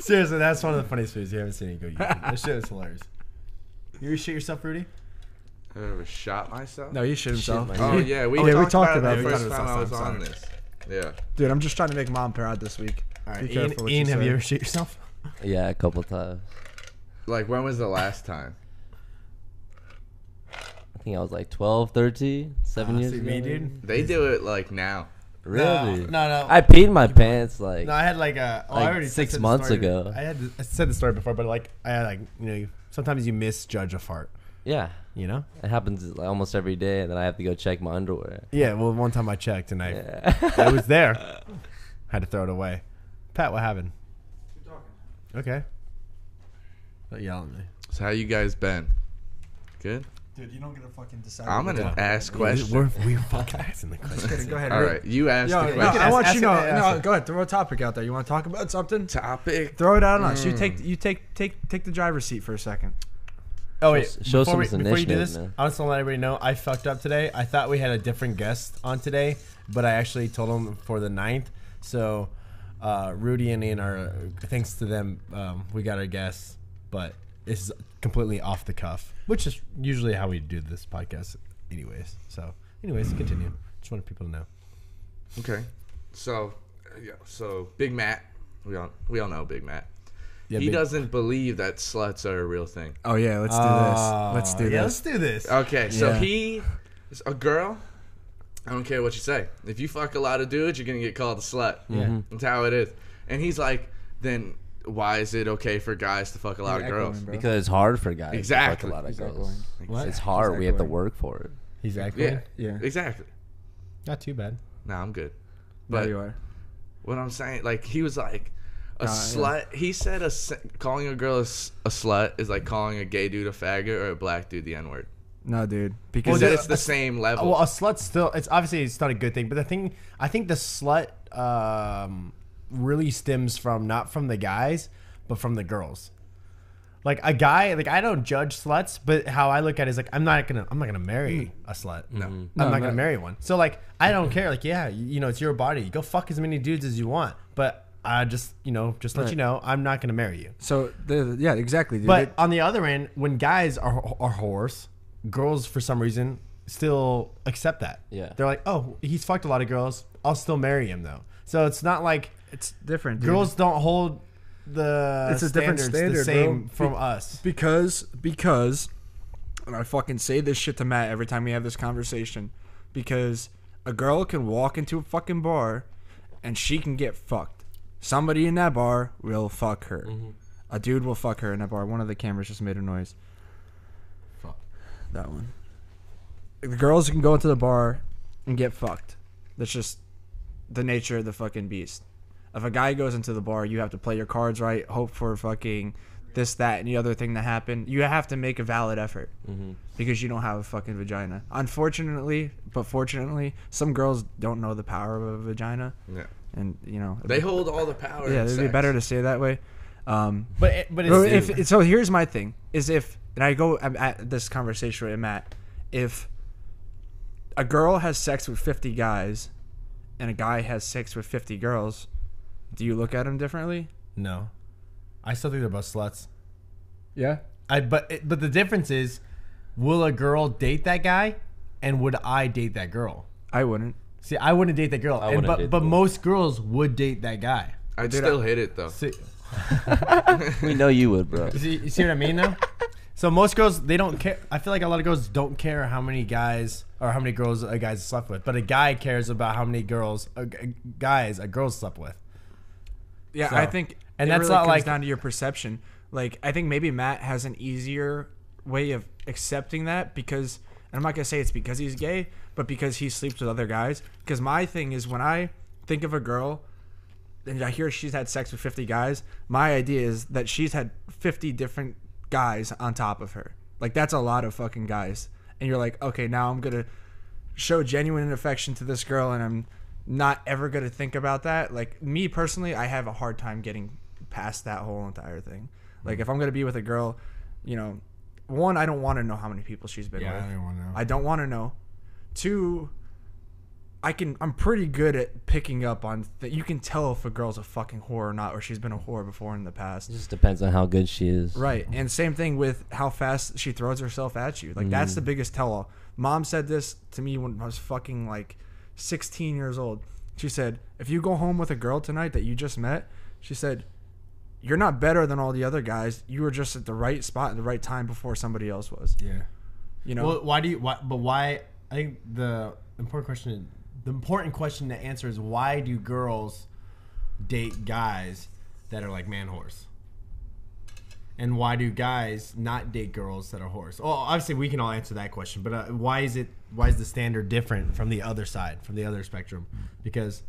[SPEAKER 1] Seriously, that's one of the funniest videos you haven't seen. it Go YouTube. That shit is hilarious. You ever shit yourself, Rudy?
[SPEAKER 3] I ever shot myself?
[SPEAKER 2] no, you shit himself.
[SPEAKER 1] my-
[SPEAKER 3] Oh yeah, we,
[SPEAKER 2] Oh, yeah, we
[SPEAKER 3] talked,
[SPEAKER 2] talked
[SPEAKER 3] about,
[SPEAKER 2] about
[SPEAKER 3] it
[SPEAKER 2] it.
[SPEAKER 3] the first time I was on this. Yeah.
[SPEAKER 2] Dude, I'm just trying to make mom proud this week.
[SPEAKER 1] All right,
[SPEAKER 2] Be
[SPEAKER 1] Ian,
[SPEAKER 2] careful
[SPEAKER 1] Ian
[SPEAKER 2] you
[SPEAKER 1] have
[SPEAKER 2] say.
[SPEAKER 1] you ever shit yourself? *laughs*
[SPEAKER 4] yeah, a couple times.
[SPEAKER 3] Like when was the last time?
[SPEAKER 4] I think I was like 12, 13, 7
[SPEAKER 1] Ah,
[SPEAKER 4] years
[SPEAKER 1] see,
[SPEAKER 4] ago.
[SPEAKER 1] me, dude.
[SPEAKER 3] They do it like now.
[SPEAKER 4] Really?
[SPEAKER 1] No, no. no.
[SPEAKER 4] I peed my pants like
[SPEAKER 1] No, I had like a oh, I already
[SPEAKER 4] six months ago.
[SPEAKER 1] I had I said the story before, but like I had like you know sometimes you misjudge a fart.
[SPEAKER 4] yeah.
[SPEAKER 1] You know?
[SPEAKER 4] It happens like, almost every day, and then I have to go check my underwear.
[SPEAKER 1] Yeah. Well, one time I checked and I
[SPEAKER 4] Yeah.
[SPEAKER 1] it was there. *laughs* Had to throw it away. Pat, what happened? Okay. Don't yell at me.
[SPEAKER 3] So how you guys been? Good.
[SPEAKER 2] Dude, you don't get to fucking decide.
[SPEAKER 3] I'm gonna ask questions.
[SPEAKER 1] We're we fucking asking the *laughs* questions.
[SPEAKER 2] Go ahead.
[SPEAKER 3] All right, you asked
[SPEAKER 2] Yo,
[SPEAKER 3] the
[SPEAKER 2] no,
[SPEAKER 3] question.
[SPEAKER 2] I
[SPEAKER 1] Ask-
[SPEAKER 2] want
[SPEAKER 1] ask
[SPEAKER 2] you to know. No,
[SPEAKER 1] it.
[SPEAKER 2] go ahead. Throw a topic out there. You want to talk about something?
[SPEAKER 3] Topic.
[SPEAKER 2] Throw it out on us. You take you take take take the driver's seat for a second.
[SPEAKER 1] Oh wait,
[SPEAKER 4] Show
[SPEAKER 1] before,
[SPEAKER 4] some
[SPEAKER 1] we, before you do
[SPEAKER 4] initiative,
[SPEAKER 1] this,
[SPEAKER 4] man.
[SPEAKER 1] I just want to let everybody know I fucked up today. I thought we had a different guest on today, but I actually told them for the 9th. So uh, Rudy and Ian are thanks to them um, we got our guests, but this is completely off the cuff, which is usually how we do this podcast, anyways. So, anyways, continue. Just wanted people to know.
[SPEAKER 3] Okay. So, uh, yeah. So Big Matt, we all we all know Big Matt.
[SPEAKER 1] Yeah,
[SPEAKER 3] he
[SPEAKER 1] big-
[SPEAKER 3] doesn't believe that sluts are a real thing.
[SPEAKER 2] Oh yeah, let's do
[SPEAKER 1] Oh,
[SPEAKER 2] this. Let's do
[SPEAKER 1] yeah,
[SPEAKER 2] this.
[SPEAKER 1] Let's do this.
[SPEAKER 3] Okay, so
[SPEAKER 2] Yeah.
[SPEAKER 3] he is a girl. I don't care what you say. If you fuck a lot of dudes, you're gonna get called a slut.
[SPEAKER 1] Yeah.
[SPEAKER 3] That's how it is. And he's like, then why is it okay for guys to fuck a lot of girls?
[SPEAKER 4] because it's hard for guys
[SPEAKER 3] Exactly.
[SPEAKER 4] to fuck a lot of
[SPEAKER 2] He's
[SPEAKER 4] girls.
[SPEAKER 2] echoing.
[SPEAKER 1] What?
[SPEAKER 4] It's hard. We have to
[SPEAKER 2] echoing.
[SPEAKER 4] work for it.
[SPEAKER 1] He's actually
[SPEAKER 3] Yeah,
[SPEAKER 2] Yeah.
[SPEAKER 3] exactly.
[SPEAKER 1] not too bad.
[SPEAKER 3] No, I'm good.
[SPEAKER 2] There
[SPEAKER 3] But
[SPEAKER 2] you are.
[SPEAKER 3] what I'm saying, like, he was like, a
[SPEAKER 2] Uh, yeah.
[SPEAKER 3] slut. He said a s- calling a girl a, s- a slut is like calling a gay dude a faggot or a black dude the N word.
[SPEAKER 2] No, dude.
[SPEAKER 3] He
[SPEAKER 2] Because
[SPEAKER 3] said
[SPEAKER 1] dude,
[SPEAKER 3] it's the same level.
[SPEAKER 1] Well, a slut still. It's obviously it's not a good thing, but the thing I think the slut um, really stems from not from the guys, but from the girls. Like a guy, like I don't judge sluts, but how I look at it is like I'm not gonna, I'm not gonna marry mm. a slut. No, I'm
[SPEAKER 2] No,
[SPEAKER 1] not gonna marry one. So like I don't care. Like yeah, you, you know it's your body. Go fuck as many dudes as you want, but I just you know just let
[SPEAKER 2] Right.
[SPEAKER 1] you know I'm not gonna marry you.
[SPEAKER 2] so the, yeah, exactly. Dude.
[SPEAKER 1] But on the other end, when guys are are whores, girls for some reason still accept that.
[SPEAKER 4] Yeah.
[SPEAKER 1] They're like, oh, he's fucked a lot of girls. I'll still marry him though. So it's not like
[SPEAKER 2] It's different. Dude.
[SPEAKER 1] Girls don't hold the
[SPEAKER 2] It's a different
[SPEAKER 1] standards the
[SPEAKER 2] standard, bro.
[SPEAKER 1] same from
[SPEAKER 2] Be-
[SPEAKER 1] us.
[SPEAKER 2] because because and I fucking say this shit to Matt every time we have this conversation because a girl can walk into a fucking bar and she can get fucked. Somebody in that bar will fuck her. Mm-hmm. A dude will fuck her in that bar. One of the cameras just made a noise.
[SPEAKER 1] Fuck.
[SPEAKER 2] That one. The girls can go into the bar and get fucked. That's just the nature of the fucking beast. If a guy goes into the bar, you have to play your cards right, hope for fucking this, that, and the other thing to happen. You have to make a valid effort
[SPEAKER 4] Mm-hmm.
[SPEAKER 2] because you don't have a fucking vagina. Unfortunately, but fortunately, some girls don't know the power of a vagina,
[SPEAKER 3] Yeah.
[SPEAKER 2] and you know
[SPEAKER 3] They hold all the power.
[SPEAKER 2] Yeah, it'd be better to say it that way. Um,
[SPEAKER 1] But it, but it's,
[SPEAKER 2] well, if so, here's my thing: is if and I go I'm at this conversation with Matt, if a girl has sex with 50 guys, and a guy has sex with 50 girls, do you look at them differently?
[SPEAKER 1] no, I still think they're both sluts.
[SPEAKER 2] Yeah.
[SPEAKER 1] I but it, but the difference is, will a girl date that guy, and would I date that girl?
[SPEAKER 2] I wouldn't.
[SPEAKER 1] See, I wouldn't date that girl,
[SPEAKER 4] I
[SPEAKER 1] and,
[SPEAKER 4] wouldn't
[SPEAKER 1] but
[SPEAKER 4] date
[SPEAKER 1] but
[SPEAKER 4] the-
[SPEAKER 1] most girls would date that guy.
[SPEAKER 3] I'd
[SPEAKER 2] Dude,
[SPEAKER 3] still
[SPEAKER 2] I-
[SPEAKER 3] hit it though.
[SPEAKER 1] See, *laughs* *laughs*
[SPEAKER 4] We know you would, bro.
[SPEAKER 1] you see, you see what I mean though? So most girls they don't care. I feel like a lot of girls don't care how many guys or how many girls a guy's slept with, but a guy cares about how many girls a, g- guys a girl slept with.
[SPEAKER 2] Yeah,
[SPEAKER 1] So-
[SPEAKER 2] I think,
[SPEAKER 1] and
[SPEAKER 2] it
[SPEAKER 1] that's
[SPEAKER 2] really
[SPEAKER 1] not
[SPEAKER 2] comes
[SPEAKER 1] like-
[SPEAKER 2] down to your perception. Like, I think maybe Matt has an easier way of accepting that because, and I'm not gonna say it's because he's gay, but because he sleeps with other guys. Because my thing is when I think of a girl, and I hear she's had sex with 50 guys, my idea is that she's had 50 different guys on top of her. Like that's a lot of fucking guys, and you're like, okay, now I'm gonna show genuine affection to this girl and I'm not ever going to think about that. Like me personally, I have a hard time getting past that whole entire thing. Like mm. if I'm going to be with a girl, you know, one, I don't want to know how many people she's been with.
[SPEAKER 1] want to know.
[SPEAKER 2] I don't want to know. Two, I can I'm pretty good at picking up on that you can tell if a girl's a fucking whore or not or she's been a whore before in the past.
[SPEAKER 4] It just depends on how good she is.
[SPEAKER 2] Right. And same thing with how fast she throws herself at you. Like that's mm. the biggest tell all. Mom said this to me when I was fucking like 16 years old. She said, "If you go home with a girl tonight that you just met, she said, you're not better than all the other guys. You were just at the right spot at the right time before somebody else was."
[SPEAKER 1] Yeah.
[SPEAKER 2] You know?
[SPEAKER 1] Well, why do you? Why, but why? I think the important question, the important question to answer is why do girls date guys that are like man whores? And why do guys not date girls that are whores? Well, obviously we can all answer that question, but uh, why is it? Why is the standard different from the other side, from the other spectrum? Because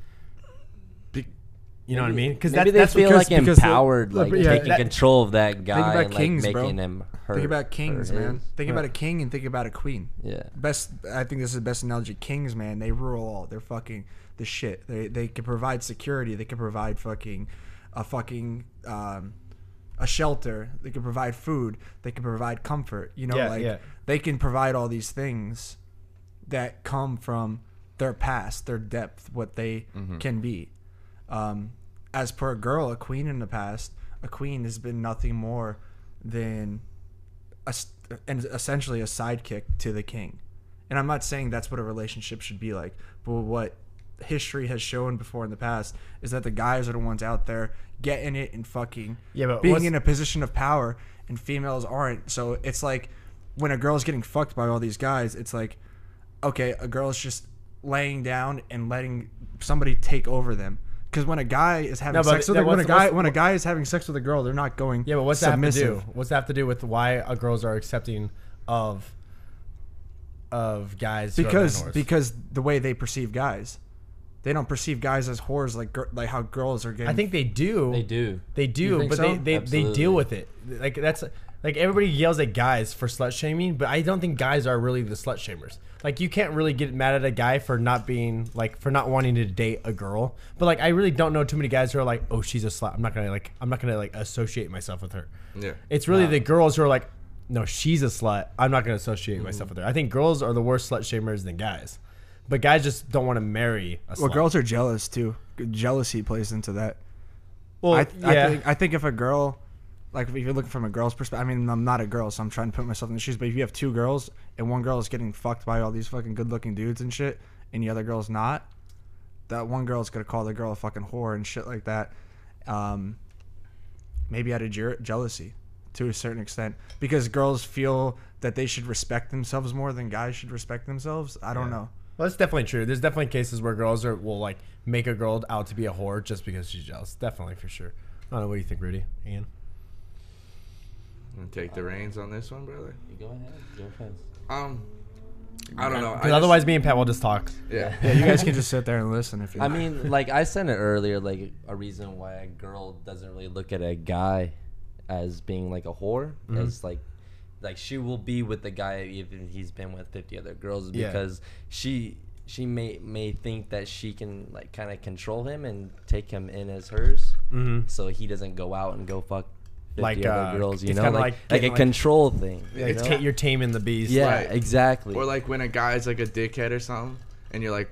[SPEAKER 1] you know what I mean? Because
[SPEAKER 4] Maybe
[SPEAKER 1] that's
[SPEAKER 4] they feel
[SPEAKER 2] because-
[SPEAKER 4] like
[SPEAKER 2] because
[SPEAKER 4] empowered,
[SPEAKER 2] look,
[SPEAKER 4] like
[SPEAKER 2] yeah,
[SPEAKER 4] taking
[SPEAKER 1] that-
[SPEAKER 4] control of that guy
[SPEAKER 2] about
[SPEAKER 4] and like
[SPEAKER 2] kings, bro.
[SPEAKER 4] making him hurt.
[SPEAKER 2] think about kings, man.
[SPEAKER 4] his.
[SPEAKER 2] Think about a king and think about a queen.
[SPEAKER 4] Yeah.
[SPEAKER 2] best I think this is the best analogy. Kings, man, they rule all. They're fucking the shit. They they can provide security. They can provide fucking a fucking um, a shelter. They can provide food. They can provide comfort. You know,
[SPEAKER 1] Yeah,
[SPEAKER 2] like
[SPEAKER 1] yeah.
[SPEAKER 2] they can provide all these things that come from their past, their depth, what they can be. Um, as per a girl, a queen in the past, a queen has been nothing more than a, and essentially a sidekick to the king. And I'm not saying that's what a relationship should be like, but what history has shown before in the past is that the guys are the ones out there getting it and fucking
[SPEAKER 1] Yeah, but
[SPEAKER 2] being in a position of power, and females aren't. So it's like when a girl's getting fucked by all these guys, it's like, okay, a girl's just laying down and letting somebody take over them. Because when a guy is having
[SPEAKER 1] No,
[SPEAKER 2] sex with a, when a guy when a guy is having sex with a girl, they're not going
[SPEAKER 1] Yeah, but what's that have to do? What's that have to do with why a girls are accepting of of guys?
[SPEAKER 2] because because the way they perceive guys, they don't perceive guys as whores like like how girls are getting.
[SPEAKER 1] I think they do.
[SPEAKER 4] They do.
[SPEAKER 1] They do, but
[SPEAKER 2] so?
[SPEAKER 1] they, they, they deal with it. Like that's like everybody yells at guys for slut shaming, but I don't think guys are really the slut shamers. Like you can't really get mad at a guy for not being like for not wanting to date a girl. But like I really don't know too many guys who are like, oh, she's a slut. I'm not gonna like I'm not gonna like associate myself with her.
[SPEAKER 3] Yeah.
[SPEAKER 1] It's really the girls who are like, no, she's a slut. I'm not gonna associate myself mm-hmm. with her. I think girls are the worst slut shamers than guys. But guys just don't want to marry a slut.
[SPEAKER 2] well, girls are jealous too. Jealousy plays into that.
[SPEAKER 1] Well,
[SPEAKER 2] I,
[SPEAKER 1] yeah.
[SPEAKER 2] I think I think if a girl, like if you're looking from a girl's perspective, I mean I'm not a girl, so I'm trying to put myself in the shoes. But if you have two girls and one girl is getting fucked by all these fucking good-looking dudes and shit, and the other girl's not, that one girl's gonna call the girl a fucking whore and shit like that. Um, maybe out of jer- jealousy, to a certain extent, because girls feel that they should respect themselves more than guys should respect themselves. I don't
[SPEAKER 1] Yeah.
[SPEAKER 2] know.
[SPEAKER 1] Well, that's definitely true. There's definitely cases where girls are will like make a girl out to be a whore just because she's jealous. Definitely for sure. I don't know. What do you think, Rudy? Ian?
[SPEAKER 3] Take the reins on this one, brother.
[SPEAKER 4] You go ahead. Go first.
[SPEAKER 3] Um, I don't know. I
[SPEAKER 1] Because
[SPEAKER 3] just-
[SPEAKER 1] otherwise, me and Pat will just talk.
[SPEAKER 3] yeah.
[SPEAKER 2] Yeah, you guys can just sit there and listen if you. Want.
[SPEAKER 4] I mean, like I said it earlier, like a reason why a girl doesn't really look at a guy as being like a whore is like, like she will be with the guy even he's been with fifty other girls
[SPEAKER 1] Yeah.
[SPEAKER 4] because she she may may think that she can like kind of control him and take him in as hers,
[SPEAKER 1] Mm-hmm.
[SPEAKER 4] so he doesn't go out and go fuck fifty
[SPEAKER 1] Like,
[SPEAKER 4] other
[SPEAKER 1] uh,
[SPEAKER 4] girls. You know,
[SPEAKER 1] kinda
[SPEAKER 4] like
[SPEAKER 1] like
[SPEAKER 4] like, a
[SPEAKER 1] like-
[SPEAKER 4] control thing.
[SPEAKER 1] Yeah,
[SPEAKER 4] you
[SPEAKER 1] it's
[SPEAKER 4] know?
[SPEAKER 1] you're taming the beast.
[SPEAKER 4] yeah,
[SPEAKER 3] Right.
[SPEAKER 4] exactly.
[SPEAKER 3] Or like when a guy's like a dickhead or something, and you're like,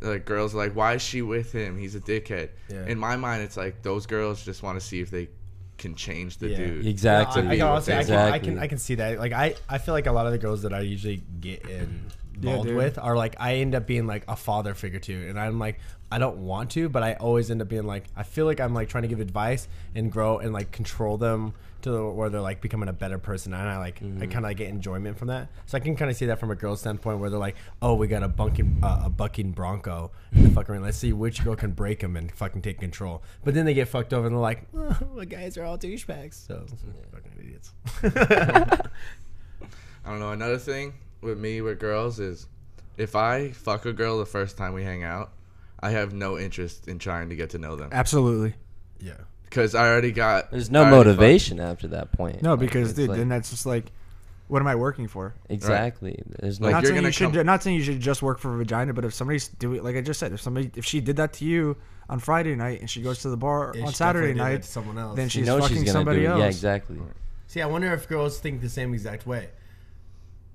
[SPEAKER 3] like girls are like, why is she with him? He's a dickhead.
[SPEAKER 1] Yeah.
[SPEAKER 3] In my mind, it's like those girls just want to see if they can change the
[SPEAKER 1] Yeah.
[SPEAKER 3] dude.
[SPEAKER 4] exactly.
[SPEAKER 1] I, I, can honestly,
[SPEAKER 3] they
[SPEAKER 1] I, can, I can I can see that. Like I, I feel like a lot of the girls that I usually get involved
[SPEAKER 2] dude.
[SPEAKER 1] with are like I end up being like a father figure to, and I'm like I don't want to, but I always end up being like I feel like I'm like trying to give advice and grow and like control them to the, where they're like becoming a better person, and I like I kind of like get enjoyment from that. So I can kind of see that from a girl's standpoint where they're like, oh, we got a bunking uh, a bucking bronco, in the fucking ring. let's see which girl can break him and fucking take control. But then they get fucked over and they're like, oh, *laughs* the guys are all douchebags, so fucking idiots. *laughs*
[SPEAKER 3] I don't know. Another thing with me with girls is if I fuck a girl the first time we hang out, I have no interest in trying to get to know them
[SPEAKER 2] Absolutely.
[SPEAKER 1] yeah.
[SPEAKER 3] Because I already got.
[SPEAKER 4] There's no
[SPEAKER 3] already fucked-
[SPEAKER 4] motivation after that point.
[SPEAKER 2] No, because
[SPEAKER 4] it's
[SPEAKER 2] dude,
[SPEAKER 4] like-
[SPEAKER 2] then that's just like, what am I working for?
[SPEAKER 4] exactly. There's no
[SPEAKER 3] Like,
[SPEAKER 2] not
[SPEAKER 3] you're
[SPEAKER 2] saying you should.
[SPEAKER 3] come-
[SPEAKER 2] Not saying you should just work for a vagina, but if somebody's doing, like I just said, if somebody, if she did that to you on Friday night and she goes to the bar
[SPEAKER 1] Yeah,
[SPEAKER 2] on Saturday
[SPEAKER 1] definitely did that
[SPEAKER 2] night,
[SPEAKER 1] someone else.
[SPEAKER 2] then
[SPEAKER 4] you
[SPEAKER 2] she's
[SPEAKER 4] know
[SPEAKER 2] fucking
[SPEAKER 4] she's
[SPEAKER 2] somebody else.
[SPEAKER 4] Yeah, exactly.
[SPEAKER 1] See, I wonder if girls think the same exact way.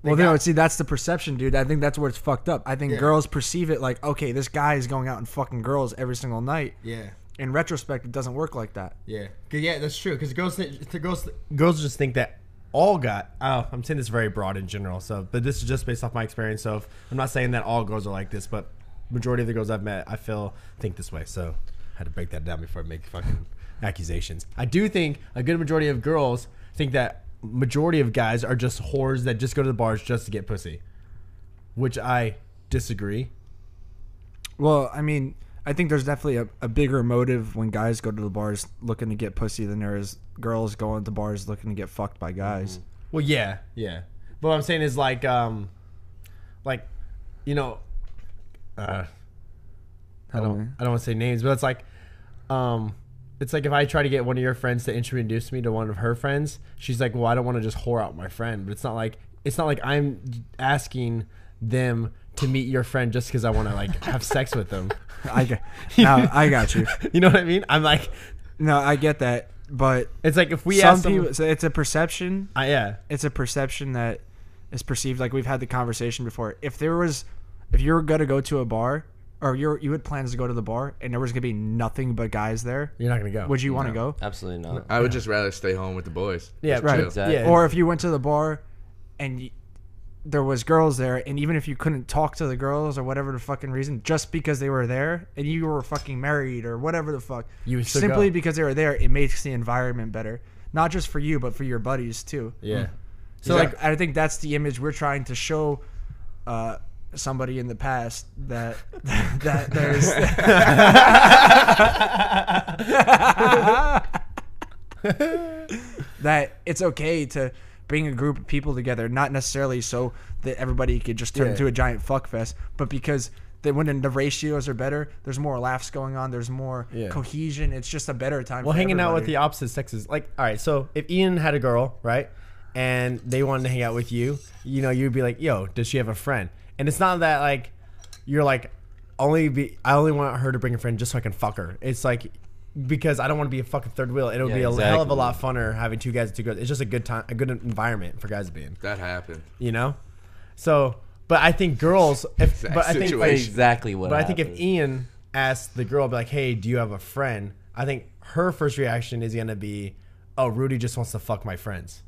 [SPEAKER 1] They
[SPEAKER 2] Well, no, see, that's the perception, dude. I think that's where it's fucked up. I think
[SPEAKER 1] Yeah.
[SPEAKER 2] girls perceive it like, okay, this guy is going out and fucking girls every single night.
[SPEAKER 1] Yeah.
[SPEAKER 2] In retrospect, it doesn't work like that.
[SPEAKER 1] Yeah, yeah, that's true. Because girls, think, the girls, girls just think that all got. Oh, I'm saying this very broad in general. So, but this is just based off my experience. So, I'm not saying that all girls are like this, but majority of the girls I've met, I feel think this way. So, I had to break that down before I make fucking accusations. I do think a good majority of girls think that majority of guys are just whores that just go to the bars just to get pussy, which I disagree.
[SPEAKER 2] Well, I mean, I think there's definitely a, a bigger motive when guys go to the bars looking to get pussy than there is girls going to bars looking to get fucked by guys.
[SPEAKER 1] Well, yeah, yeah. But what I'm saying is like, um, like, you know, uh, I don't, I don't want to say names, but it's like, um, it's like if I try to get one of your friends to introduce me to one of her friends, she's like, well, I don't want to just whore out my friend, but it's not like, it's not like I'm asking them to meet your friend just because I want to like have sex with them.
[SPEAKER 2] I get, *laughs* now, I got you. *laughs*
[SPEAKER 1] You know what I mean? I'm like,
[SPEAKER 2] No, I get that, but
[SPEAKER 1] it's like if we
[SPEAKER 2] some
[SPEAKER 1] ask them,
[SPEAKER 2] people, so it's a perception.
[SPEAKER 1] uh, yeah,
[SPEAKER 2] It's a perception that is perceived. Like we've had the conversation before. If there was, if you were gonna go to a bar, or you you had plans to go to the bar, and there was gonna be nothing but guys there,
[SPEAKER 1] you're not gonna go.
[SPEAKER 2] would you want to
[SPEAKER 3] No.
[SPEAKER 2] go?
[SPEAKER 4] Absolutely not.
[SPEAKER 3] I would just rather stay home with the boys.
[SPEAKER 1] yeah,
[SPEAKER 3] Just
[SPEAKER 2] Right.
[SPEAKER 3] chill.
[SPEAKER 4] Exactly.
[SPEAKER 1] Yeah.
[SPEAKER 2] Or if you went to the bar, and y there was girls there, and even if you couldn't talk to the girls or whatever the fucking reason, just because they were there and you were fucking married or whatever the fuck,
[SPEAKER 1] You
[SPEAKER 2] simply
[SPEAKER 1] go.
[SPEAKER 2] because they were there, it makes the environment better, not just for you but for your buddies too.
[SPEAKER 1] yeah.
[SPEAKER 2] So like, I think that's the image we're trying to show. Uh, somebody in the past that *laughs* that there's *laughs* *laughs* that it's okay to bring a group of people together, not necessarily so that everybody could just turn
[SPEAKER 1] Yeah.
[SPEAKER 2] into a giant fuck fest, but because that when the ratios are better, there's more laughs going on, there's more
[SPEAKER 1] Yeah.
[SPEAKER 2] cohesion. It's just a better time.
[SPEAKER 1] Well, hanging out with the opposite sexes, like, all right. So if Ian had a girl, right, and they wanted to hang out with you, you know, you'd be like, "Yo, does she have a friend?" And it's not that like you're like only be. I only want her to bring a friend just so I can fuck her. It's like because I don't want to be a fucking third wheel. It'll
[SPEAKER 4] Yeah,
[SPEAKER 1] be a hell of a lot funner having two guys and two girls. It's just a good time, a good environment for guys to be in.
[SPEAKER 3] That happened.
[SPEAKER 1] You know, so. But I think girls, if
[SPEAKER 3] Exact
[SPEAKER 1] but I think
[SPEAKER 3] situation.
[SPEAKER 4] exactly what.
[SPEAKER 1] but I think if. Ian asked the girl, be like, "Hey, do you have a friend?" I think her first reaction is gonna be, "Oh, Rudy just wants to fuck my friends."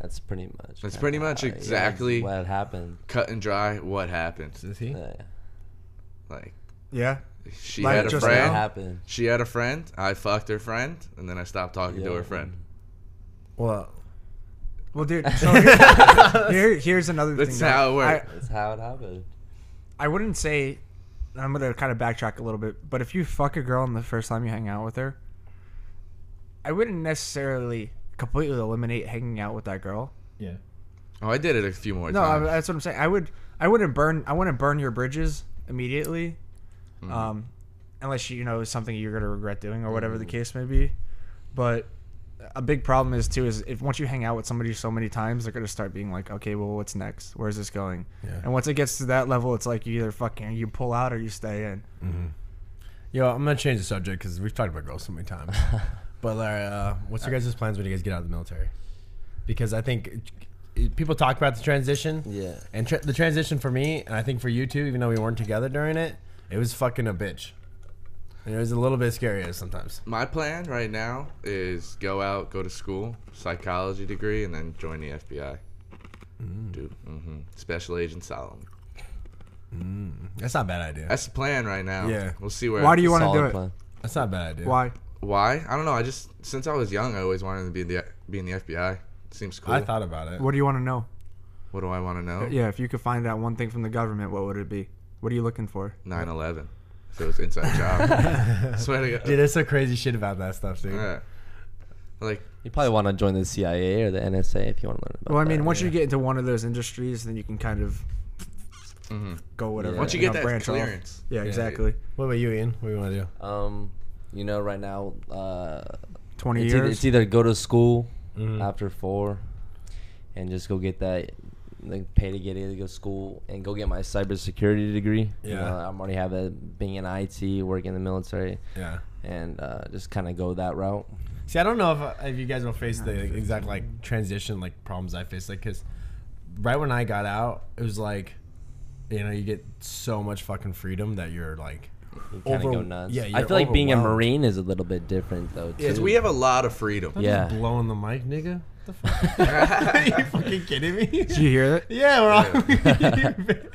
[SPEAKER 4] that's pretty much.
[SPEAKER 3] That's pretty much
[SPEAKER 4] how- yeah,
[SPEAKER 3] exactly-
[SPEAKER 4] what happened.
[SPEAKER 3] Cut and dry. What happened?
[SPEAKER 1] Is he?
[SPEAKER 4] Yeah.
[SPEAKER 3] Like,
[SPEAKER 2] yeah,
[SPEAKER 3] She
[SPEAKER 2] Like
[SPEAKER 3] had a
[SPEAKER 2] just
[SPEAKER 4] What
[SPEAKER 2] now?
[SPEAKER 3] friend.
[SPEAKER 4] happened?
[SPEAKER 3] She had a friend. I fucked her friend, and then I stopped talking to
[SPEAKER 4] Yeah.
[SPEAKER 3] her friend.
[SPEAKER 1] Well,
[SPEAKER 2] Well, dude, so *laughs* here, here- here's another
[SPEAKER 3] That's
[SPEAKER 2] thing. though.
[SPEAKER 3] how it works.
[SPEAKER 4] That's how it happened.
[SPEAKER 2] I, I wouldn't say. I'm gonna kind of backtrack a little bit, but if you fuck a girl and the first time you hang out with her, I wouldn't necessarily completely eliminate hanging out with that girl.
[SPEAKER 1] yeah.
[SPEAKER 3] Oh, I did it a few more times.
[SPEAKER 2] No, I,
[SPEAKER 3] times.
[SPEAKER 2] that's what I'm saying. I would, I wouldn't burn, I wouldn't burn your bridges immediately,
[SPEAKER 3] Mm-hmm.
[SPEAKER 2] um, unless you know is something you're gonna regret doing or whatever
[SPEAKER 3] Mm-hmm.
[SPEAKER 2] the case may be. But a big problem is too is if once you hang out with somebody so many times, they're gonna start being like, okay, well, what's next? Where's this going?
[SPEAKER 1] Yeah.
[SPEAKER 2] And once it gets to that level, it's like you either fucking you pull out or you stay in.
[SPEAKER 1] Yo, I'm gonna change the subject because we've talked about girls so many times. *laughs* but uh, what's your guys' plans when you guys get out of the military? Because I think it- people talk about the transition.
[SPEAKER 4] Yeah.
[SPEAKER 1] And tra- the transition for me, and I think for you too, even though we weren't together during it, it was fucking a bitch. And it was a little bit scary sometimes.
[SPEAKER 3] My plan right now is go out, go to school, psychology degree, and then join the FBI. Dude, hmm Special Agent Solomon.
[SPEAKER 1] That's not a bad idea.
[SPEAKER 3] That's the plan right now.
[SPEAKER 1] Yeah.
[SPEAKER 3] We'll see where.
[SPEAKER 2] Why do you want to do it?
[SPEAKER 4] plan.
[SPEAKER 1] That's not a bad idea.
[SPEAKER 2] Why?
[SPEAKER 3] Why? I don't know. I just since I was young, I always wanted to be in the be in the FBI. Seems cool.
[SPEAKER 1] I thought about it.
[SPEAKER 2] What do you want to know?
[SPEAKER 3] What do I want to know?
[SPEAKER 2] Yeah, if you could find out one thing from the government, what would it be? What are you looking for?
[SPEAKER 3] 9/11. So it's inside job. *laughs* Swear to God.
[SPEAKER 1] Dude, there's some crazy shit about that stuff, dude.
[SPEAKER 3] Yeah. Like
[SPEAKER 4] You probably want to join the CIA or the NSA if you want to learn about it.
[SPEAKER 2] Well, I mean,
[SPEAKER 4] that.
[SPEAKER 2] once you get into one of those industries, then you can kind of
[SPEAKER 3] mhm.
[SPEAKER 2] go whatever.
[SPEAKER 4] Yeah.
[SPEAKER 3] once you
[SPEAKER 2] know,
[SPEAKER 3] get that
[SPEAKER 2] branch off.
[SPEAKER 3] clearance.
[SPEAKER 2] Yeah, exactly.
[SPEAKER 1] What about you, Ian? What do you want to do?
[SPEAKER 4] Um, you know, right now, uh,
[SPEAKER 2] Twenty
[SPEAKER 4] it's either,
[SPEAKER 2] years.
[SPEAKER 4] it's either go to school
[SPEAKER 1] Mhm.
[SPEAKER 4] after four, and just go get that, like pay to get it, to go school, and go get my cybersecurity degree. You
[SPEAKER 1] Yeah.
[SPEAKER 4] know, I'm already have it being in IT, working in the military,
[SPEAKER 1] Yeah.
[SPEAKER 4] and uh, just kind of go that route.
[SPEAKER 1] See, I don't know if, if you guys will face the exact like transition like problems I faced, like because right when I got out, it was like, you know, you get so much fucking freedom that you're like,
[SPEAKER 4] You kind of go nuts.
[SPEAKER 1] yeah,
[SPEAKER 4] I feel like being a marine is a little bit different though. Too.
[SPEAKER 3] Because we have a lot of freedom.
[SPEAKER 1] I'm
[SPEAKER 4] Yeah.
[SPEAKER 1] blowing the mic, nigga. What the fuck? *laughs* Are you fucking kidding me?
[SPEAKER 2] Did you hear that?
[SPEAKER 1] yeah, we're on. *laughs*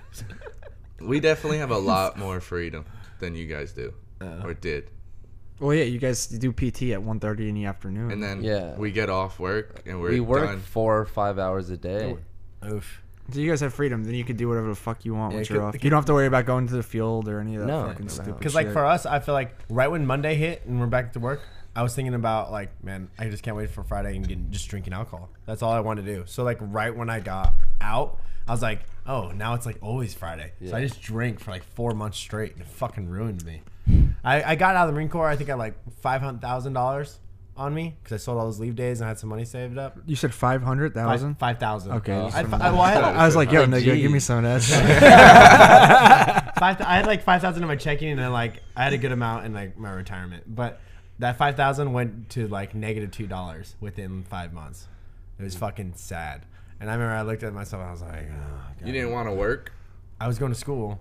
[SPEAKER 3] We definitely have a lot more freedom than you guys do,
[SPEAKER 1] Uh.
[SPEAKER 3] or did.
[SPEAKER 2] Well, yeah, you guys do PT at 1.30 in the afternoon.
[SPEAKER 3] And then
[SPEAKER 4] Yeah.
[SPEAKER 3] we get off work and we're
[SPEAKER 4] we work
[SPEAKER 3] done.
[SPEAKER 4] four or five hours a day.
[SPEAKER 1] Oof.
[SPEAKER 2] so you guys have freedom. Then you can do whatever the fuck you want
[SPEAKER 1] Yeah,
[SPEAKER 2] once you're off. You don't have to worry about going to the field or any of that
[SPEAKER 4] No.
[SPEAKER 2] fucking
[SPEAKER 4] No.
[SPEAKER 2] stupid.
[SPEAKER 1] Because like for us, I feel like right when Monday hit and we're back to work, I was thinking about like, man, I just can't wait for Friday and get, just drinking alcohol. That's all I want to do. So like right when I got out, I was like, oh, now it's like always Friday. So I just drank for like four months straight and it fucking ruined me. I, I got out of the Marine Corps. I think I had like five hundred thousand dollars on me because I sold all those leave days and I had some money saved up.
[SPEAKER 2] you said 500,000.
[SPEAKER 1] Five five thousand.
[SPEAKER 2] Okay,
[SPEAKER 4] Oh.
[SPEAKER 2] just
[SPEAKER 1] I,
[SPEAKER 2] from
[SPEAKER 1] I, well, I had,
[SPEAKER 2] I was like, yo,
[SPEAKER 4] Like,
[SPEAKER 2] nigga, give me some of that. *laughs*
[SPEAKER 1] five, I had like five thousand in my checking, and then like I had a good amount in like my retirement. But that five thousand went to like negative two dollars within five months. It was fucking sad. And I remember I looked at myself, and I was like, oh, God.
[SPEAKER 3] You didn't want to work?
[SPEAKER 1] I was going to school,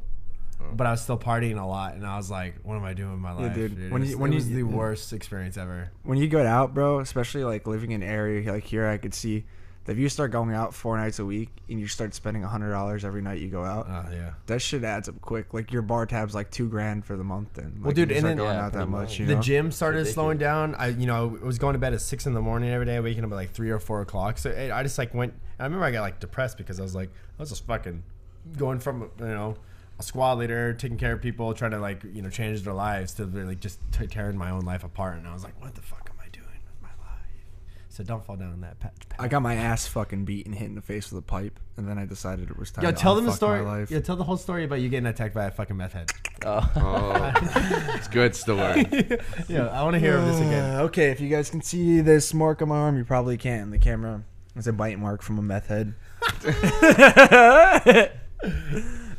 [SPEAKER 1] oh. but I was still partying a lot, and I was like, what am I doing with my life?
[SPEAKER 2] dude.
[SPEAKER 1] It
[SPEAKER 2] When
[SPEAKER 1] was,
[SPEAKER 2] you- when
[SPEAKER 1] it
[SPEAKER 2] you-
[SPEAKER 1] was the worst experience ever.
[SPEAKER 2] when you go out, bro, especially like living in an area like here, I could see that if you start going out four nights a week and you start spending a hundred dollars every night you go out,
[SPEAKER 1] Oh yeah.
[SPEAKER 2] that shit adds up quick. Like your bar tab's like two grand for the month, and
[SPEAKER 1] Well,
[SPEAKER 2] like,
[SPEAKER 1] dude,
[SPEAKER 2] you
[SPEAKER 1] and
[SPEAKER 2] start
[SPEAKER 1] then-
[SPEAKER 2] going
[SPEAKER 4] Yeah,
[SPEAKER 2] out that much.
[SPEAKER 4] much.
[SPEAKER 2] You
[SPEAKER 1] the gym started
[SPEAKER 4] Ridiculous.
[SPEAKER 1] slowing down. I, you know, I was going to bed at six in the morning every day, waking up at like three or four o'clock. So I I just like went. I remember I got like depressed because I was like, I was just fucking going from you know a squad leader, taking care of people, trying to like you know change their lives to really just t- tearing my own life apart. And I was like, what the fuck am I doing with my life? So don't fall down on that patch.
[SPEAKER 2] I got my ass fucking beat and hit in the face with a pipe, and then I decided it was time.
[SPEAKER 1] Yo,
[SPEAKER 2] to
[SPEAKER 1] tell them the
[SPEAKER 2] unfuck
[SPEAKER 1] story.
[SPEAKER 2] My life.
[SPEAKER 1] Yeah, tell the whole story about you getting attacked by a fucking meth head.
[SPEAKER 4] Oh. *laughs*
[SPEAKER 3] It's good story. *laughs*
[SPEAKER 1] yeah, I want to hear of this again.
[SPEAKER 2] Uh, okay, if you guys can see this mark on my arm, you probably can't the camera. It's a bite mark from a meth head. *laughs*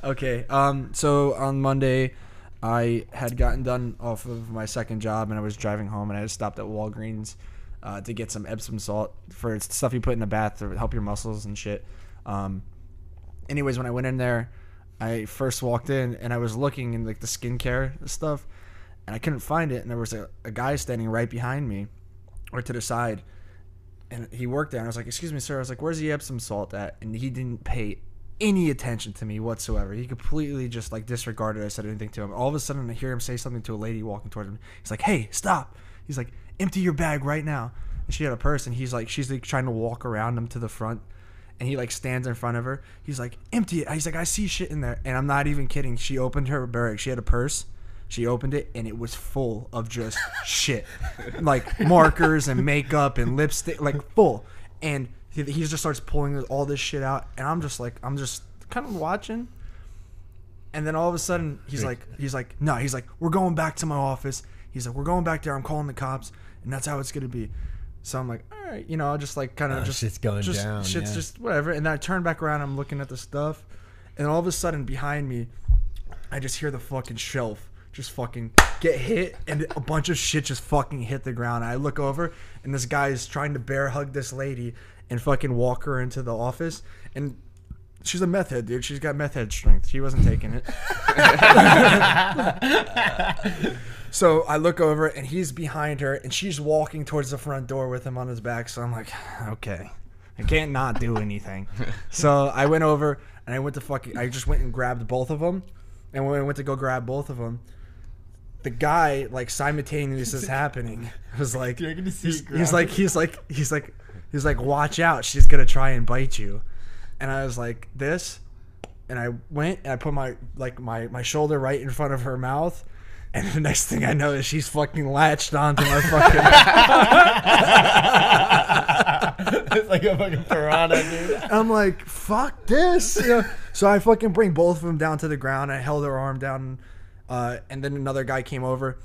[SPEAKER 2] okay, um, so on Monday, I had gotten done off of my second job, and I was driving home, and I had stopped at Walgreens uh, to get some Epsom salt for stuff you put in the bath to help your muscles and shit. Um, anyways, when I went in there, I first walked in and I was looking in like the skincare stuff, and I couldn't find it. And there was a, a guy standing right behind me, or to the side, and he worked there. And I was like, "Excuse me, sir." I was like, "Where's the Epsom salt at?" And he didn't pay any attention to me whatsoever. He completely just like disregarded I said anything to him. All of a sudden, I hear him say something to a lady walking towards him. He's like, "Hey, stop!" He's like, "Empty your bag right now." And she had a purse, and he's like, she's like trying to walk around him to the front, and he like stands in front of her. He's like, "Empty it." He's like, "I see shit in there," and I'm not even kidding. She opened her bag. She had a purse. She opened it, and it was full of just *laughs* shit, like markers and makeup and lipstick, like full. And he, he just starts pulling all this shit out, and I'm just like, I'm just kind of watching. And then all of a sudden, he's like, he's like, no, he's like, we're going back to my office. He's like, we're going back there. I'm calling the cops, and that's how it's gonna be. So I'm like, all right, you know, I'll just like kind of
[SPEAKER 1] Oh,
[SPEAKER 2] just
[SPEAKER 1] shit's going
[SPEAKER 2] just,
[SPEAKER 1] down,
[SPEAKER 2] Shit's
[SPEAKER 1] yeah.
[SPEAKER 2] just whatever. And then I turn back around. I'm looking at the stuff, and all of a sudden behind me, I just hear the fucking shelf just fucking get hit, and a bunch of shit just fucking hit the ground. I look over, and this guy is trying to bear hug this lady and fucking walk her into the office, and. She's a meth head, dude. She's got meth head strength. She wasn't taking it. *laughs* *laughs* So I look over and he's behind her and she's walking towards the front door with him on his back. So I'm like, okay, I can't not do anything. *laughs* so I went over and I went to fucking, I just went and grabbed both of them. And when I went to go grab both of them, the guy like simultaneously this is *laughs* happening was like,
[SPEAKER 1] You're gonna see
[SPEAKER 2] he's,
[SPEAKER 1] it
[SPEAKER 2] he's like, he's like, he's like, he's like, watch out, she's gonna try and bite you. And I was like, this, and I went and I put my like my my shoulder right in front of her mouth. And the next thing I know is she's fucking latched onto my fucking. *laughs*
[SPEAKER 1] it's like a fucking piranha, dude.
[SPEAKER 2] I'm like, fuck this. You know? So I fucking bring both of them down to the ground. I held her arm down, uh, and then another guy came over.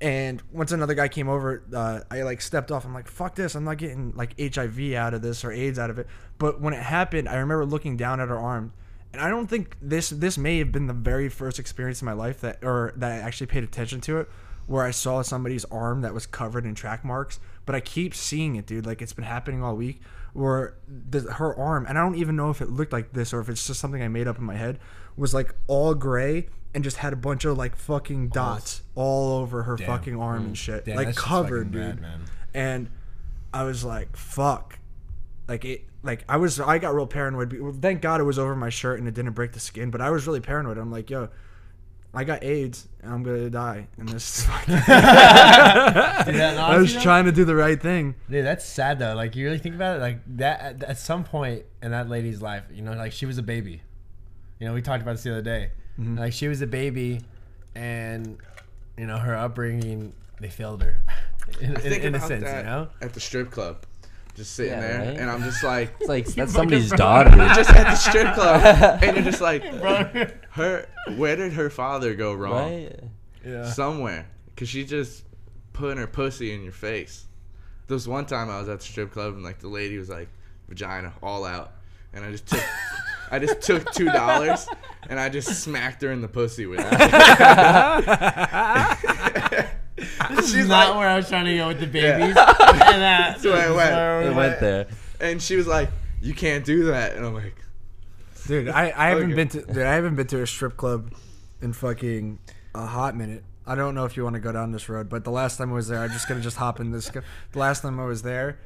[SPEAKER 2] And once another guy came over, uh, I like stepped off. I'm like, fuck this. I'm not getting like HIV out of this or AIDS out of it. But when it happened, I remember looking down at her arm. And I don't think this this may have been the very first experience in my life that or that I actually paid attention to it where I saw somebody's arm that was covered in track marks. But I keep seeing it, dude. Like it's been happening all week. Where the, her arm, and I don't even know if it looked like this or if it's just something I made up in my head, was like all gray and just had a bunch of like fucking dots all over her
[SPEAKER 1] Damn.
[SPEAKER 2] fucking arm and shit,
[SPEAKER 1] Damn,
[SPEAKER 2] like covered, dude.
[SPEAKER 1] bad.
[SPEAKER 2] And I was like, fuck. Like it, like I was, I got real paranoid. Well, Thank God it was over my shirt and it didn't break the skin. But I was really paranoid. I'm like, yo, I got AIDS and I'm gonna die. And this, is *laughs* fucking- *laughs* I was trying to do the right thing.
[SPEAKER 1] Dude, that's sad though. Like you really think about it, like that at, at some point in that lady's life, you know, like she was a baby. You know, we talked about this the other day.
[SPEAKER 2] Mm-hmm.
[SPEAKER 1] Like she was a baby, and you know her upbringing, they failed her. *laughs* In, in,
[SPEAKER 3] Think
[SPEAKER 1] in a
[SPEAKER 3] about
[SPEAKER 1] sense,
[SPEAKER 3] that
[SPEAKER 1] you know.
[SPEAKER 3] at the strip club, just sitting
[SPEAKER 4] Yeah,
[SPEAKER 3] there,
[SPEAKER 4] right?
[SPEAKER 3] and I'm just like,
[SPEAKER 4] It's like *laughs* that's somebody's daughter.
[SPEAKER 3] you're just at the strip club, *laughs* and you're just like, *laughs* her. Where did her father go wrong?
[SPEAKER 4] right?
[SPEAKER 1] Yeah.
[SPEAKER 3] Somewhere, cause she just putting her pussy in your face. There was one time I was at the strip club, and like the lady was like, vagina all out, and I just took. I just took two dollars and I just smacked her in the pussy with it.
[SPEAKER 1] This
[SPEAKER 3] She's
[SPEAKER 1] is not
[SPEAKER 3] like-
[SPEAKER 1] where I was trying to go with the
[SPEAKER 3] Yeah.
[SPEAKER 1] babies. *laughs* and that's
[SPEAKER 3] where it went.
[SPEAKER 1] where
[SPEAKER 4] It went there.
[SPEAKER 3] and she was like, "You can't do that," and I'm like,
[SPEAKER 2] Dude, I, I haven't
[SPEAKER 3] Okay.
[SPEAKER 2] been to dude, I haven't been to a strip club in fucking a hot minute. I don't know if you want to go down this road, but the last time I was there, I'm just gonna just hop in this. The last time I was there,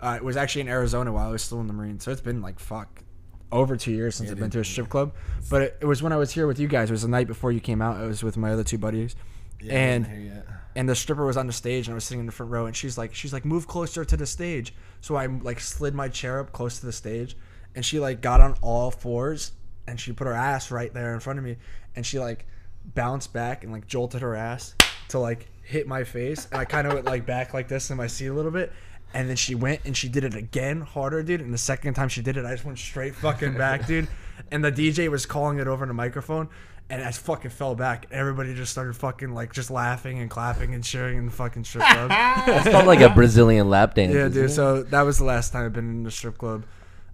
[SPEAKER 2] uh, it was actually in Arizona while I was still in the Marines. So it's been like fuck over two years since
[SPEAKER 1] Yeah,
[SPEAKER 2] I've been
[SPEAKER 1] dude.
[SPEAKER 2] to a strip club. But it, it was when I was here with you guys. It was the night before you came out. I was with my other two buddies,
[SPEAKER 1] Yeah,
[SPEAKER 2] and And the stripper was on the stage and I was sitting in the front row and she's like she's like move closer to the stage. So I like slid my chair up close to the stage and she like got on all fours and she put her ass right there in front of me and she like bounced back and like jolted her ass to like hit my face and I kind of went like back like this in my seat a little bit and then she went and she did it again harder dude and the second time she did it I just went straight fucking back dude and the DJ was calling it over in the microphone and I fucking fell back. Everybody just started fucking like just laughing and clapping and cheering in the fucking strip club. *laughs*
[SPEAKER 4] It's called like a Brazilian lap dance.
[SPEAKER 2] yeah, dude.
[SPEAKER 4] it?
[SPEAKER 2] So that was the last time I've been in the strip club.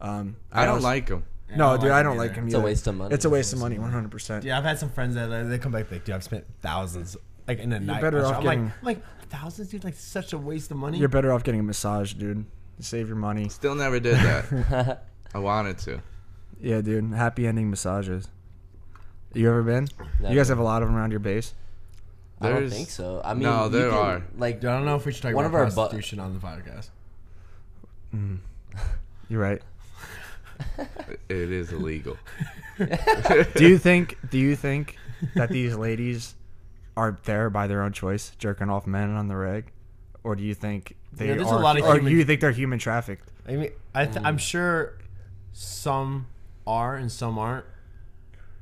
[SPEAKER 2] Um,
[SPEAKER 3] I don't
[SPEAKER 2] was-
[SPEAKER 3] like them.
[SPEAKER 2] No,
[SPEAKER 1] I don't
[SPEAKER 2] dude, I don't
[SPEAKER 1] it
[SPEAKER 2] like
[SPEAKER 1] them.
[SPEAKER 2] him.
[SPEAKER 4] It's a waste of money.
[SPEAKER 2] It's a waste of money, one hundred percent.
[SPEAKER 1] Yeah, I've had some friends that uh, they come back like, dude, I've spent thousands like in a night.
[SPEAKER 2] better off.
[SPEAKER 1] I'm
[SPEAKER 2] getting-
[SPEAKER 1] like, I'm like thousands, dude, like such a waste of money.
[SPEAKER 2] You're better off getting a massage, dude. Save your money.
[SPEAKER 3] Still never did that. *laughs* I wanted to.
[SPEAKER 2] Yeah, dude. Happy ending massages. You ever been? You guys have a lot of them around your base.
[SPEAKER 4] I don't think so. I mean,
[SPEAKER 3] No,
[SPEAKER 4] you
[SPEAKER 3] there
[SPEAKER 4] can,
[SPEAKER 3] are.
[SPEAKER 4] Like,
[SPEAKER 1] I don't know if we should talk
[SPEAKER 4] One
[SPEAKER 1] about
[SPEAKER 4] of our bu-
[SPEAKER 1] prostitution on the podcast. Mm.
[SPEAKER 2] You're right. *laughs*
[SPEAKER 3] it is illegal. *laughs*
[SPEAKER 2] do you think? Do you think that these ladies are there by their own choice, jerking off men on the reg, or do you think they
[SPEAKER 1] Yeah, there's a lot of
[SPEAKER 2] or
[SPEAKER 1] human-
[SPEAKER 2] do you think they're human trafficked?
[SPEAKER 1] I mean, I th- I'm mm. sure some are and some aren't,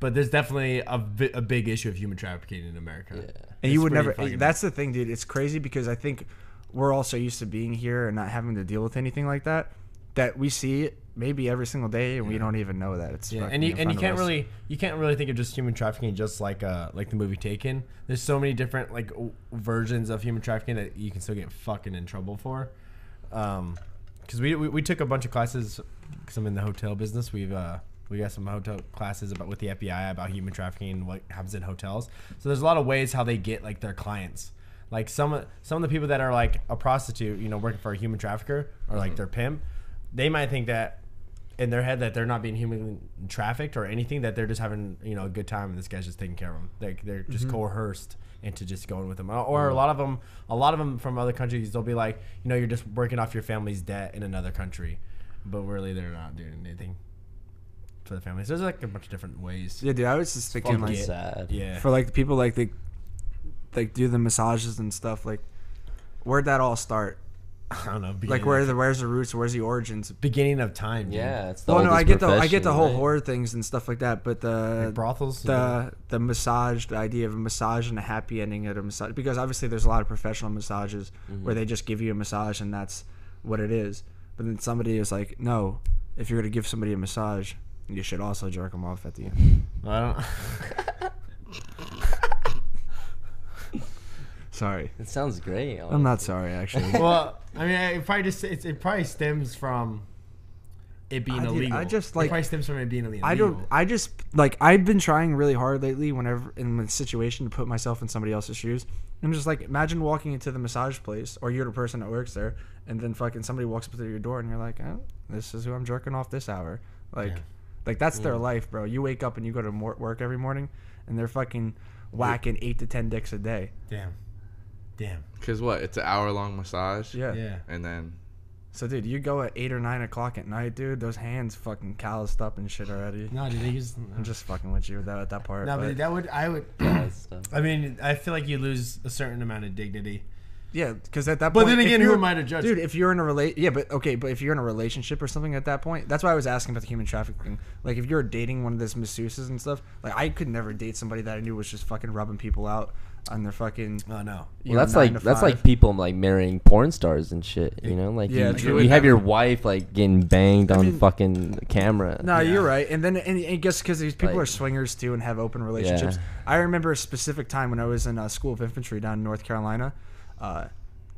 [SPEAKER 1] but there's definitely a, a big issue of human trafficking in America.
[SPEAKER 4] Yeah.
[SPEAKER 2] And you would never.
[SPEAKER 1] fucking-
[SPEAKER 2] That's the thing, dude. It's crazy because I think we're all so used to being here and not having to deal with anything like that that we see it maybe every single day and we don't even know that it's.
[SPEAKER 1] Yeah, and you
[SPEAKER 2] in
[SPEAKER 1] and you can't
[SPEAKER 2] us.
[SPEAKER 1] really you can't really think of just human trafficking just like uh like the movie Taken. There's so many different like w- versions of human trafficking that you can still get fucking in trouble for. Um, because we, we we took a bunch of classes because I'm in the hotel business. We've uh we got some hotel classes about with the FBI about human trafficking and what happens in hotels. So there's a lot of ways how they get like their clients. Like some of some of the people that are like a prostitute, you know, working for a human trafficker or like their pimp, they might think that in their head that they're not being human trafficked or anything that they're just having you know a good time and this guy's just taking care of them like they're just
[SPEAKER 2] Mm-hmm.
[SPEAKER 1] coerced into just going with them or, or a lot of them a lot of them from other countries they'll be like you know you're just working off your family's debt in another country but really they're not doing anything for the families there's like a bunch of different ways
[SPEAKER 2] Yeah, dude. I was just thinking
[SPEAKER 1] fucking
[SPEAKER 2] like
[SPEAKER 1] Yeah.
[SPEAKER 4] sad.
[SPEAKER 1] yeah
[SPEAKER 2] for like the people like they like do the massages and stuff. Like, where'd that all start? *laughs*
[SPEAKER 1] i don't know
[SPEAKER 2] Like, where the where's the roots? Where's the origins?
[SPEAKER 1] beginning of time dude.
[SPEAKER 4] Yeah, it's the
[SPEAKER 2] Well, no, I get the I get the whole
[SPEAKER 4] right?
[SPEAKER 2] horror things and stuff like that, but the
[SPEAKER 1] like brothels
[SPEAKER 2] the the massage, the idea of a massage and a happy ending at a massage, because obviously there's a lot of professional massages
[SPEAKER 1] Mm-hmm.
[SPEAKER 2] where they just give you a massage and that's what it is. But then somebody is like, no, if you're gonna give somebody a massage, you should also jerk them off at the end. *laughs*
[SPEAKER 1] i don't *laughs*
[SPEAKER 2] Sorry,
[SPEAKER 4] It sounds great.
[SPEAKER 2] I'm not sorry actually. *laughs*
[SPEAKER 1] well, I mean, it probably just it, it probably stems from it being
[SPEAKER 2] I did-
[SPEAKER 1] illegal.
[SPEAKER 2] I just,
[SPEAKER 1] it
[SPEAKER 2] like-
[SPEAKER 1] probably stems from it being illegal.
[SPEAKER 2] I don't. I just like I've been trying really hard lately. Whenever in a situation to put myself in somebody else's shoes, I'm just like imagine walking into the massage place or you're the person that works there, and then fucking somebody walks up to your door and you're like, oh, this is who I'm jerking off this hour. Like,
[SPEAKER 1] Yeah.
[SPEAKER 2] Like that's their mm. life, bro. You wake up and you go to mor- work every morning, and they're fucking whacking eight to ten dicks a day.
[SPEAKER 1] Damn. Damn.
[SPEAKER 3] Cause what? It's an hour long massage.
[SPEAKER 2] Yeah.
[SPEAKER 1] Yeah.
[SPEAKER 3] And then
[SPEAKER 2] So, dude, you go at eight or nine o'clock at night, dude. Those hands fucking calloused up and shit already.
[SPEAKER 1] No, dude, they use.
[SPEAKER 2] I'm just fucking with you with that at that part.
[SPEAKER 1] No, but
[SPEAKER 2] but-
[SPEAKER 1] that would I would. I mean, I feel like you lose a certain amount of dignity.
[SPEAKER 2] Yeah, because at that
[SPEAKER 1] But
[SPEAKER 2] point,
[SPEAKER 1] then
[SPEAKER 2] if
[SPEAKER 1] again, who
[SPEAKER 2] you're-
[SPEAKER 1] am I to judge?
[SPEAKER 2] dude? If you're in a relate, yeah, but okay, but if you're in a relationship or something at that point, that's why I was asking about the human trafficking. Like, if you're dating one of those masseuses and stuff, like I could never date somebody that I knew was just fucking rubbing people out on their fucking.
[SPEAKER 1] Oh no.
[SPEAKER 2] you
[SPEAKER 4] Well,
[SPEAKER 2] know,
[SPEAKER 4] that's
[SPEAKER 2] nine
[SPEAKER 4] like
[SPEAKER 2] to
[SPEAKER 4] that's like people like marrying porn stars and shit. You know, like
[SPEAKER 2] Yeah,
[SPEAKER 4] you,
[SPEAKER 2] true.
[SPEAKER 4] you have your wife like getting banged
[SPEAKER 2] I
[SPEAKER 4] on fucking camera.
[SPEAKER 2] No,
[SPEAKER 1] Yeah.
[SPEAKER 2] you're right. And then, and I guess because these people
[SPEAKER 4] Like-
[SPEAKER 2] are swingers too and have open relationships.
[SPEAKER 4] Yeah.
[SPEAKER 2] I remember a specific time when I was in a school of infantry down in North Carolina. Uh,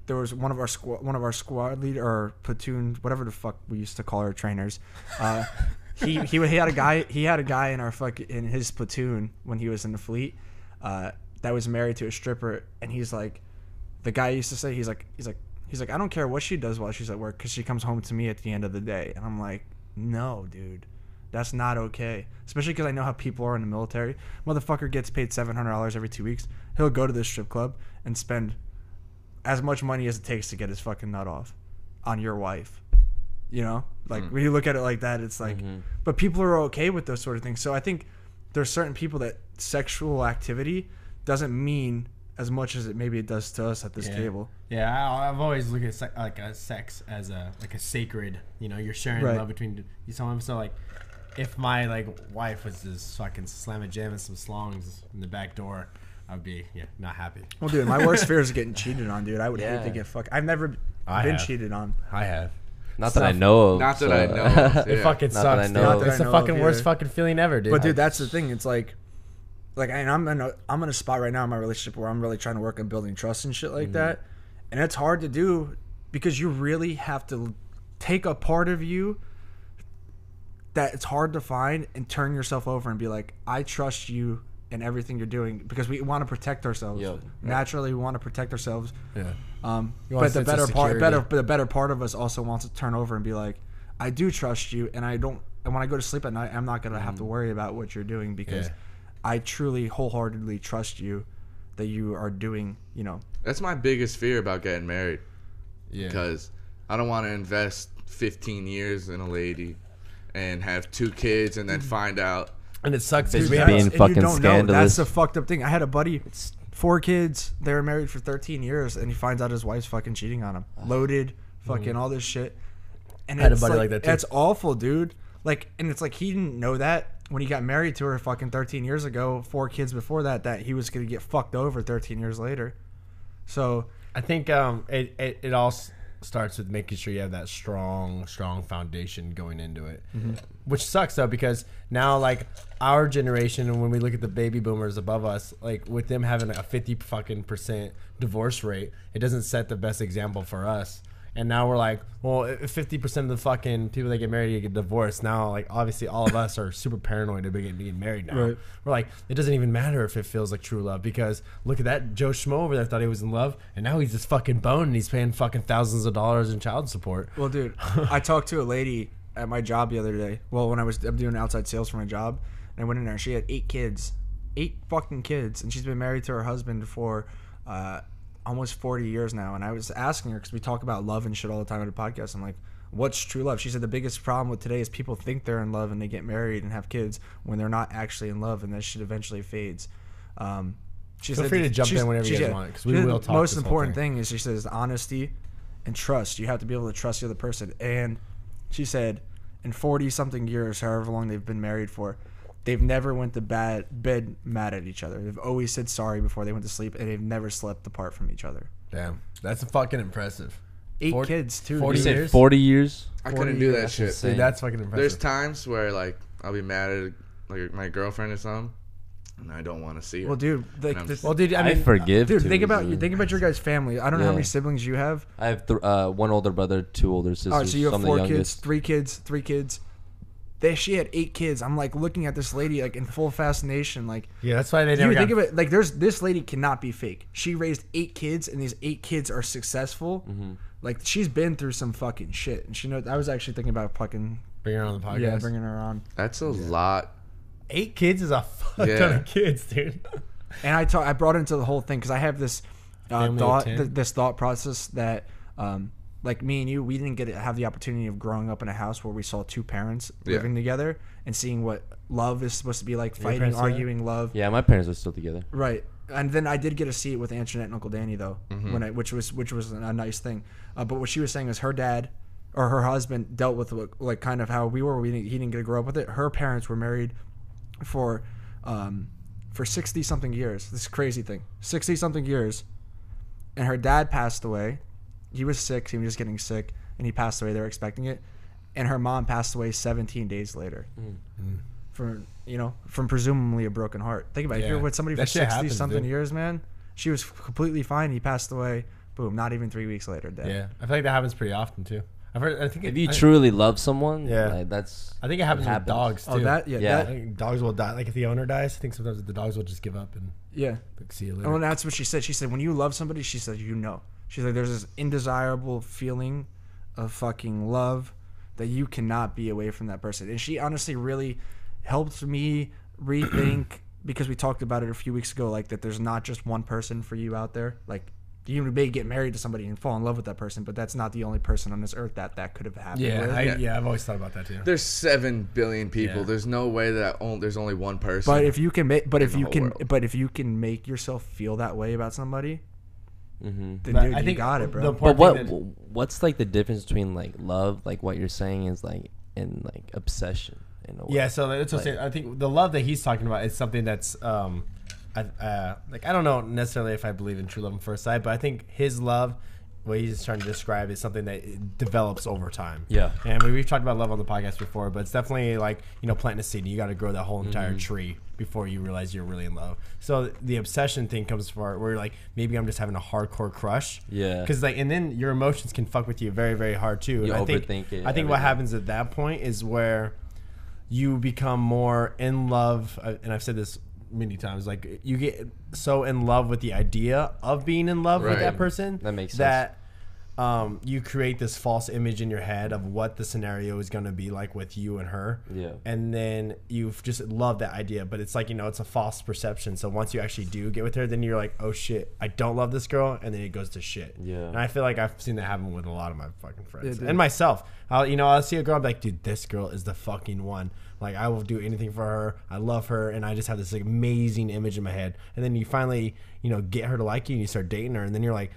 [SPEAKER 2] there was one of our squad, one of our squad leader or platoon, whatever the fuck we used to call our trainers. Uh, he, he he had a guy he had a guy in our fuck in his platoon when he was in the fleet uh, that was married to a stripper, and he's like, the guy used to say he's like he's like he's like I don't care what she does while she's at work because she comes home to me at the end of the day, and I'm like, no, dude. That's not okay. Especially because I know how people are in the military. Motherfucker gets paid seven hundred dollars every two weeks. He'll go to this strip club and spend as much money as it takes to get his fucking nut off on your wife. You know, like mm. when you look at it like that, it's like. Mm-hmm. But people are okay with those sort of things. So I think there's certain people that sexual activity doesn't mean as much as it maybe it does to us at this
[SPEAKER 1] Yeah.
[SPEAKER 2] table.
[SPEAKER 1] Yeah, I, I've always looked at se- like a sex as a like a sacred. You know, you're sharing
[SPEAKER 2] Right.
[SPEAKER 1] love between you someone. So like, if my like wife was just fucking slamming jamming some slongs in the back door, I'd be yeah not happy.
[SPEAKER 2] Well, dude, my worst *laughs* fear is getting cheated on, dude. I would hate to get fucked. I've never
[SPEAKER 1] I
[SPEAKER 2] been
[SPEAKER 1] have.
[SPEAKER 2] cheated on.
[SPEAKER 1] I have.
[SPEAKER 4] Not that I know of.
[SPEAKER 3] Not that I *laughs*
[SPEAKER 4] so-
[SPEAKER 3] know of,
[SPEAKER 1] It
[SPEAKER 3] Yeah.
[SPEAKER 1] fucking
[SPEAKER 4] Not that I
[SPEAKER 1] sucks.
[SPEAKER 4] know
[SPEAKER 1] dude.
[SPEAKER 4] of. Not
[SPEAKER 2] that
[SPEAKER 1] It's
[SPEAKER 2] I
[SPEAKER 1] the
[SPEAKER 2] know of
[SPEAKER 1] fucking worst
[SPEAKER 2] either.
[SPEAKER 1] fucking feeling ever, dude.
[SPEAKER 2] But dude, that's the thing. It's like, like, and I'm in a I'm in a spot right now in my relationship where I'm really trying to work on building trust and shit like
[SPEAKER 1] Mm-hmm.
[SPEAKER 2] that, and it's hard to do because you really have to take a part of you that it's hard to find and turn yourself over and be like, I trust you in everything you're doing because we want to protect ourselves.
[SPEAKER 4] Yo.
[SPEAKER 2] Naturally, we want to protect ourselves.
[SPEAKER 1] yeah.
[SPEAKER 2] Um, but the better part, better, but the better part of us also wants to turn over and be like, I do trust you, and I don't. And when I go to sleep at night, I'm not gonna have to worry about what you're doing because
[SPEAKER 1] Yeah.
[SPEAKER 2] I truly, wholeheartedly trust you that you are doing. You know,
[SPEAKER 3] That's my biggest fear about getting married
[SPEAKER 1] Yeah.
[SPEAKER 3] because I don't want to invest 15 years in a lady and have two kids and then find out
[SPEAKER 1] And it sucks.
[SPEAKER 4] Bitch
[SPEAKER 1] because we
[SPEAKER 4] being
[SPEAKER 1] have-
[SPEAKER 2] That's- and
[SPEAKER 4] fucking
[SPEAKER 2] you don't know.
[SPEAKER 4] scandalous.
[SPEAKER 2] That's the fucked up thing. I had a buddy, four kids. They were married for 13 years, and he finds out his wife's fucking cheating on him. Loaded, fucking all this shit. And
[SPEAKER 1] I had a buddy like that, too.
[SPEAKER 2] It's awful, dude. Like, and it's like he didn't know that when he got married to her fucking 13 years ago. Four kids before that, that he was gonna get fucked over 13 years later. So
[SPEAKER 1] I think um, it, it, it all s- starts with making sure you have that strong, strong foundation going into it. Mm-hmm. Which sucks though, because now like our generation, and when we look at the baby boomers above us, like with them having a fifty fucking percent divorce rate, it doesn't set the best example for us. And now we're like, well, fifty percent of the fucking people that get married get divorced. Now, like obviously, all of us are super paranoid about getting, married now.
[SPEAKER 2] Right.
[SPEAKER 1] We're like, it doesn't even matter if it feels like true love because look at that Joe Schmo over there thought he was in love, and now he's just fucking boned and he's paying fucking thousands of dollars in child support.
[SPEAKER 2] Well, dude, I talked to a lady at my job the other day. Well, when I was I'm doing outside sales for my job, and I went in there. She had eight kids, eight fucking kids, and she's been married to her husband for uh, almost 40 years now. And I was asking her because we talk about love and shit all the time on the podcast. I'm like, "What's true love?" She said the biggest problem with today is people think they're in love and they get married and have kids when they're not actually in love, and that shit eventually fades. Um, she
[SPEAKER 1] Feel free to jump in whenever you guys
[SPEAKER 2] said-
[SPEAKER 1] want, 'cause we
[SPEAKER 2] said
[SPEAKER 1] will
[SPEAKER 2] the
[SPEAKER 1] talk
[SPEAKER 2] Most important
[SPEAKER 1] thing.
[SPEAKER 2] thing is she says honesty and trust. You have to be able to trust the other person. And she said, in forty something years, however long they've been married for, they've never went to bad bed mad at each other. They've always said sorry before they went to sleep, and they've never slept apart from each other.
[SPEAKER 1] Damn, that's fucking impressive.
[SPEAKER 2] Eight
[SPEAKER 1] Forty-
[SPEAKER 2] kids too.
[SPEAKER 1] forty
[SPEAKER 4] You
[SPEAKER 2] dude.
[SPEAKER 4] said
[SPEAKER 1] years?
[SPEAKER 4] 40 years?
[SPEAKER 3] I
[SPEAKER 2] 40
[SPEAKER 3] couldn't do
[SPEAKER 2] years.
[SPEAKER 3] that
[SPEAKER 4] That's
[SPEAKER 3] shit.
[SPEAKER 4] insane.
[SPEAKER 1] Dude, that's fucking impressive.
[SPEAKER 3] There's times where like I'll be mad at like my girlfriend or something, and I don't want to see her.
[SPEAKER 2] Well, dude, like,
[SPEAKER 3] I'm
[SPEAKER 2] this,
[SPEAKER 1] well, dude, I
[SPEAKER 4] I,
[SPEAKER 1] mean,
[SPEAKER 4] forgive.
[SPEAKER 2] dude,
[SPEAKER 4] too
[SPEAKER 2] think about
[SPEAKER 4] easily.
[SPEAKER 2] think about your guys' family. I don't know how
[SPEAKER 4] Yeah.
[SPEAKER 2] many siblings you have.
[SPEAKER 4] I have th- uh, one older brother, two older sisters.
[SPEAKER 2] All right, so you have
[SPEAKER 4] I'm the
[SPEAKER 2] four kids,
[SPEAKER 4] youngest.
[SPEAKER 2] three kids, three kids. They, she had eight kids. I'm like looking at this lady like in full fascination, like
[SPEAKER 1] yeah, that's why they never.
[SPEAKER 2] you
[SPEAKER 1] never
[SPEAKER 2] think of it like there's this lady cannot be fake. She raised eight kids, and these eight kids are successful.
[SPEAKER 1] Mm-hmm.
[SPEAKER 2] Like she's been through some fucking shit, and she knows. I was actually thinking about fucking
[SPEAKER 1] bringing her on the podcast.
[SPEAKER 2] yeah, bringing her on.
[SPEAKER 3] That's a lot.
[SPEAKER 1] Eight kids is a fuck ton of kids, dude.
[SPEAKER 2] And I talk, I brought into the whole thing because I have this uh, thought, th- this thought process that, um, like me and you, we didn't get to have the opportunity of growing up in a house where we saw two parents
[SPEAKER 3] Yeah.
[SPEAKER 2] living together and seeing what love is supposed to be like,
[SPEAKER 1] Your
[SPEAKER 2] fighting,
[SPEAKER 1] parents do that?
[SPEAKER 2] arguing, love.
[SPEAKER 4] Yeah, my parents are still together.
[SPEAKER 2] Right. And then I did get to see it with Aunt Jeanette and Uncle Danny though,
[SPEAKER 3] Mm-hmm.
[SPEAKER 2] when I, which was which was a nice thing. Uh, but what she was saying is her dad or her husband dealt with like, like kind of how we were. We didn't, he didn't get to grow up with it. Her parents were married for um, for sixty something years. This crazy thing, sixty something years, and her dad passed away. He was sick. He was just getting sick, and he passed away. They were expecting it, and her mom passed away seventeen days later. Mm. Mm. From you know, from presumably a broken heart. Think about it.
[SPEAKER 1] Yeah.
[SPEAKER 2] You're with somebody
[SPEAKER 1] That
[SPEAKER 2] for sixty
[SPEAKER 1] happens,
[SPEAKER 2] something
[SPEAKER 1] dude.
[SPEAKER 2] years, man. She was completely fine. He passed away. Boom. Not even three weeks later, dead.
[SPEAKER 1] Yeah, I feel like that happens pretty often too. I've heard. I think
[SPEAKER 4] If
[SPEAKER 1] it,
[SPEAKER 4] you
[SPEAKER 1] I,
[SPEAKER 4] truly love someone,
[SPEAKER 1] Yeah.
[SPEAKER 4] like, that's.
[SPEAKER 1] I think it happens, with dogs oh, too.
[SPEAKER 2] Oh, that yeah,
[SPEAKER 4] Yeah.
[SPEAKER 1] I
[SPEAKER 2] that,
[SPEAKER 1] think dogs will die. Like if the owner dies, I think sometimes the dogs will just give up and
[SPEAKER 2] yeah.
[SPEAKER 1] like, see you later.
[SPEAKER 2] Oh, and that's what she said. She said, when you love somebody, she said, you know. She's like, there's this indesirable feeling of fucking love that you cannot be away from that person. And she honestly really helped me *clears throat* rethink because we talked about it a few weeks ago, like that there's not just one person for you out there. Like you may get married to somebody and fall in love with that person, but that's not the only person on this earth that that could have happened.
[SPEAKER 1] yeah,
[SPEAKER 2] with.
[SPEAKER 1] I,
[SPEAKER 3] Yeah.
[SPEAKER 1] yeah, I've always thought about that too.
[SPEAKER 3] There's seven billion people.
[SPEAKER 1] Yeah.
[SPEAKER 3] There's no way that on, there's only one person.
[SPEAKER 2] But if you can make, but if you can,
[SPEAKER 3] world.
[SPEAKER 2] but if you can make yourself feel that way about somebody,
[SPEAKER 4] hmm
[SPEAKER 2] then
[SPEAKER 1] But
[SPEAKER 2] dude,
[SPEAKER 1] I
[SPEAKER 2] you
[SPEAKER 1] think
[SPEAKER 2] got it, bro.
[SPEAKER 4] But what?
[SPEAKER 1] that-
[SPEAKER 4] What's like the difference between like love, like what you're saying is like, and like obsession in a way?
[SPEAKER 1] Yeah, so that's what I'm
[SPEAKER 4] Like-
[SPEAKER 1] saying. I think the love that he's talking about is something that's um, I, uh, like I don't know necessarily if I believe in true love at first sight, but I think his love, what he's trying to describe, is something that develops over time.
[SPEAKER 4] Yeah.
[SPEAKER 1] and we, we've talked about love on the podcast before, but it's definitely like you know planting a seed. You got to grow that whole entire
[SPEAKER 4] Mm-hmm.
[SPEAKER 1] tree before you realize you're really in love. So the obsession thing comes for where you're like maybe I'm just having a hardcore crush.
[SPEAKER 4] Yeah.
[SPEAKER 1] because like and then your emotions can fuck with you very very hard too.
[SPEAKER 4] You
[SPEAKER 1] and I think,
[SPEAKER 4] overthink it,
[SPEAKER 1] I think what happens at that point is where you become more in love uh, and i've said this many times like you get so in love with the idea of being in love with
[SPEAKER 3] Right.
[SPEAKER 1] that person
[SPEAKER 4] That makes sense.
[SPEAKER 1] that um, you create this false image in your head of what the scenario is going to be like with you and her.
[SPEAKER 4] Yeah.
[SPEAKER 1] And then you just love that idea, but it's like, you know, it's a false perception. So once you actually do get with her, then you're like, oh shit, I don't love this girl. And then it goes to shit.
[SPEAKER 4] Yeah.
[SPEAKER 1] And I feel like I've seen that happen with a lot of my fucking friends
[SPEAKER 2] Yeah, dude.
[SPEAKER 1] and myself. I'll, you know, I'll see a girl, I'm like, dude, this girl is the fucking one. Like, I will do anything for her. I love her. And I just have this like, amazing image in my head. And then you finally, you know, get her to like you and you start dating her. And then you're like,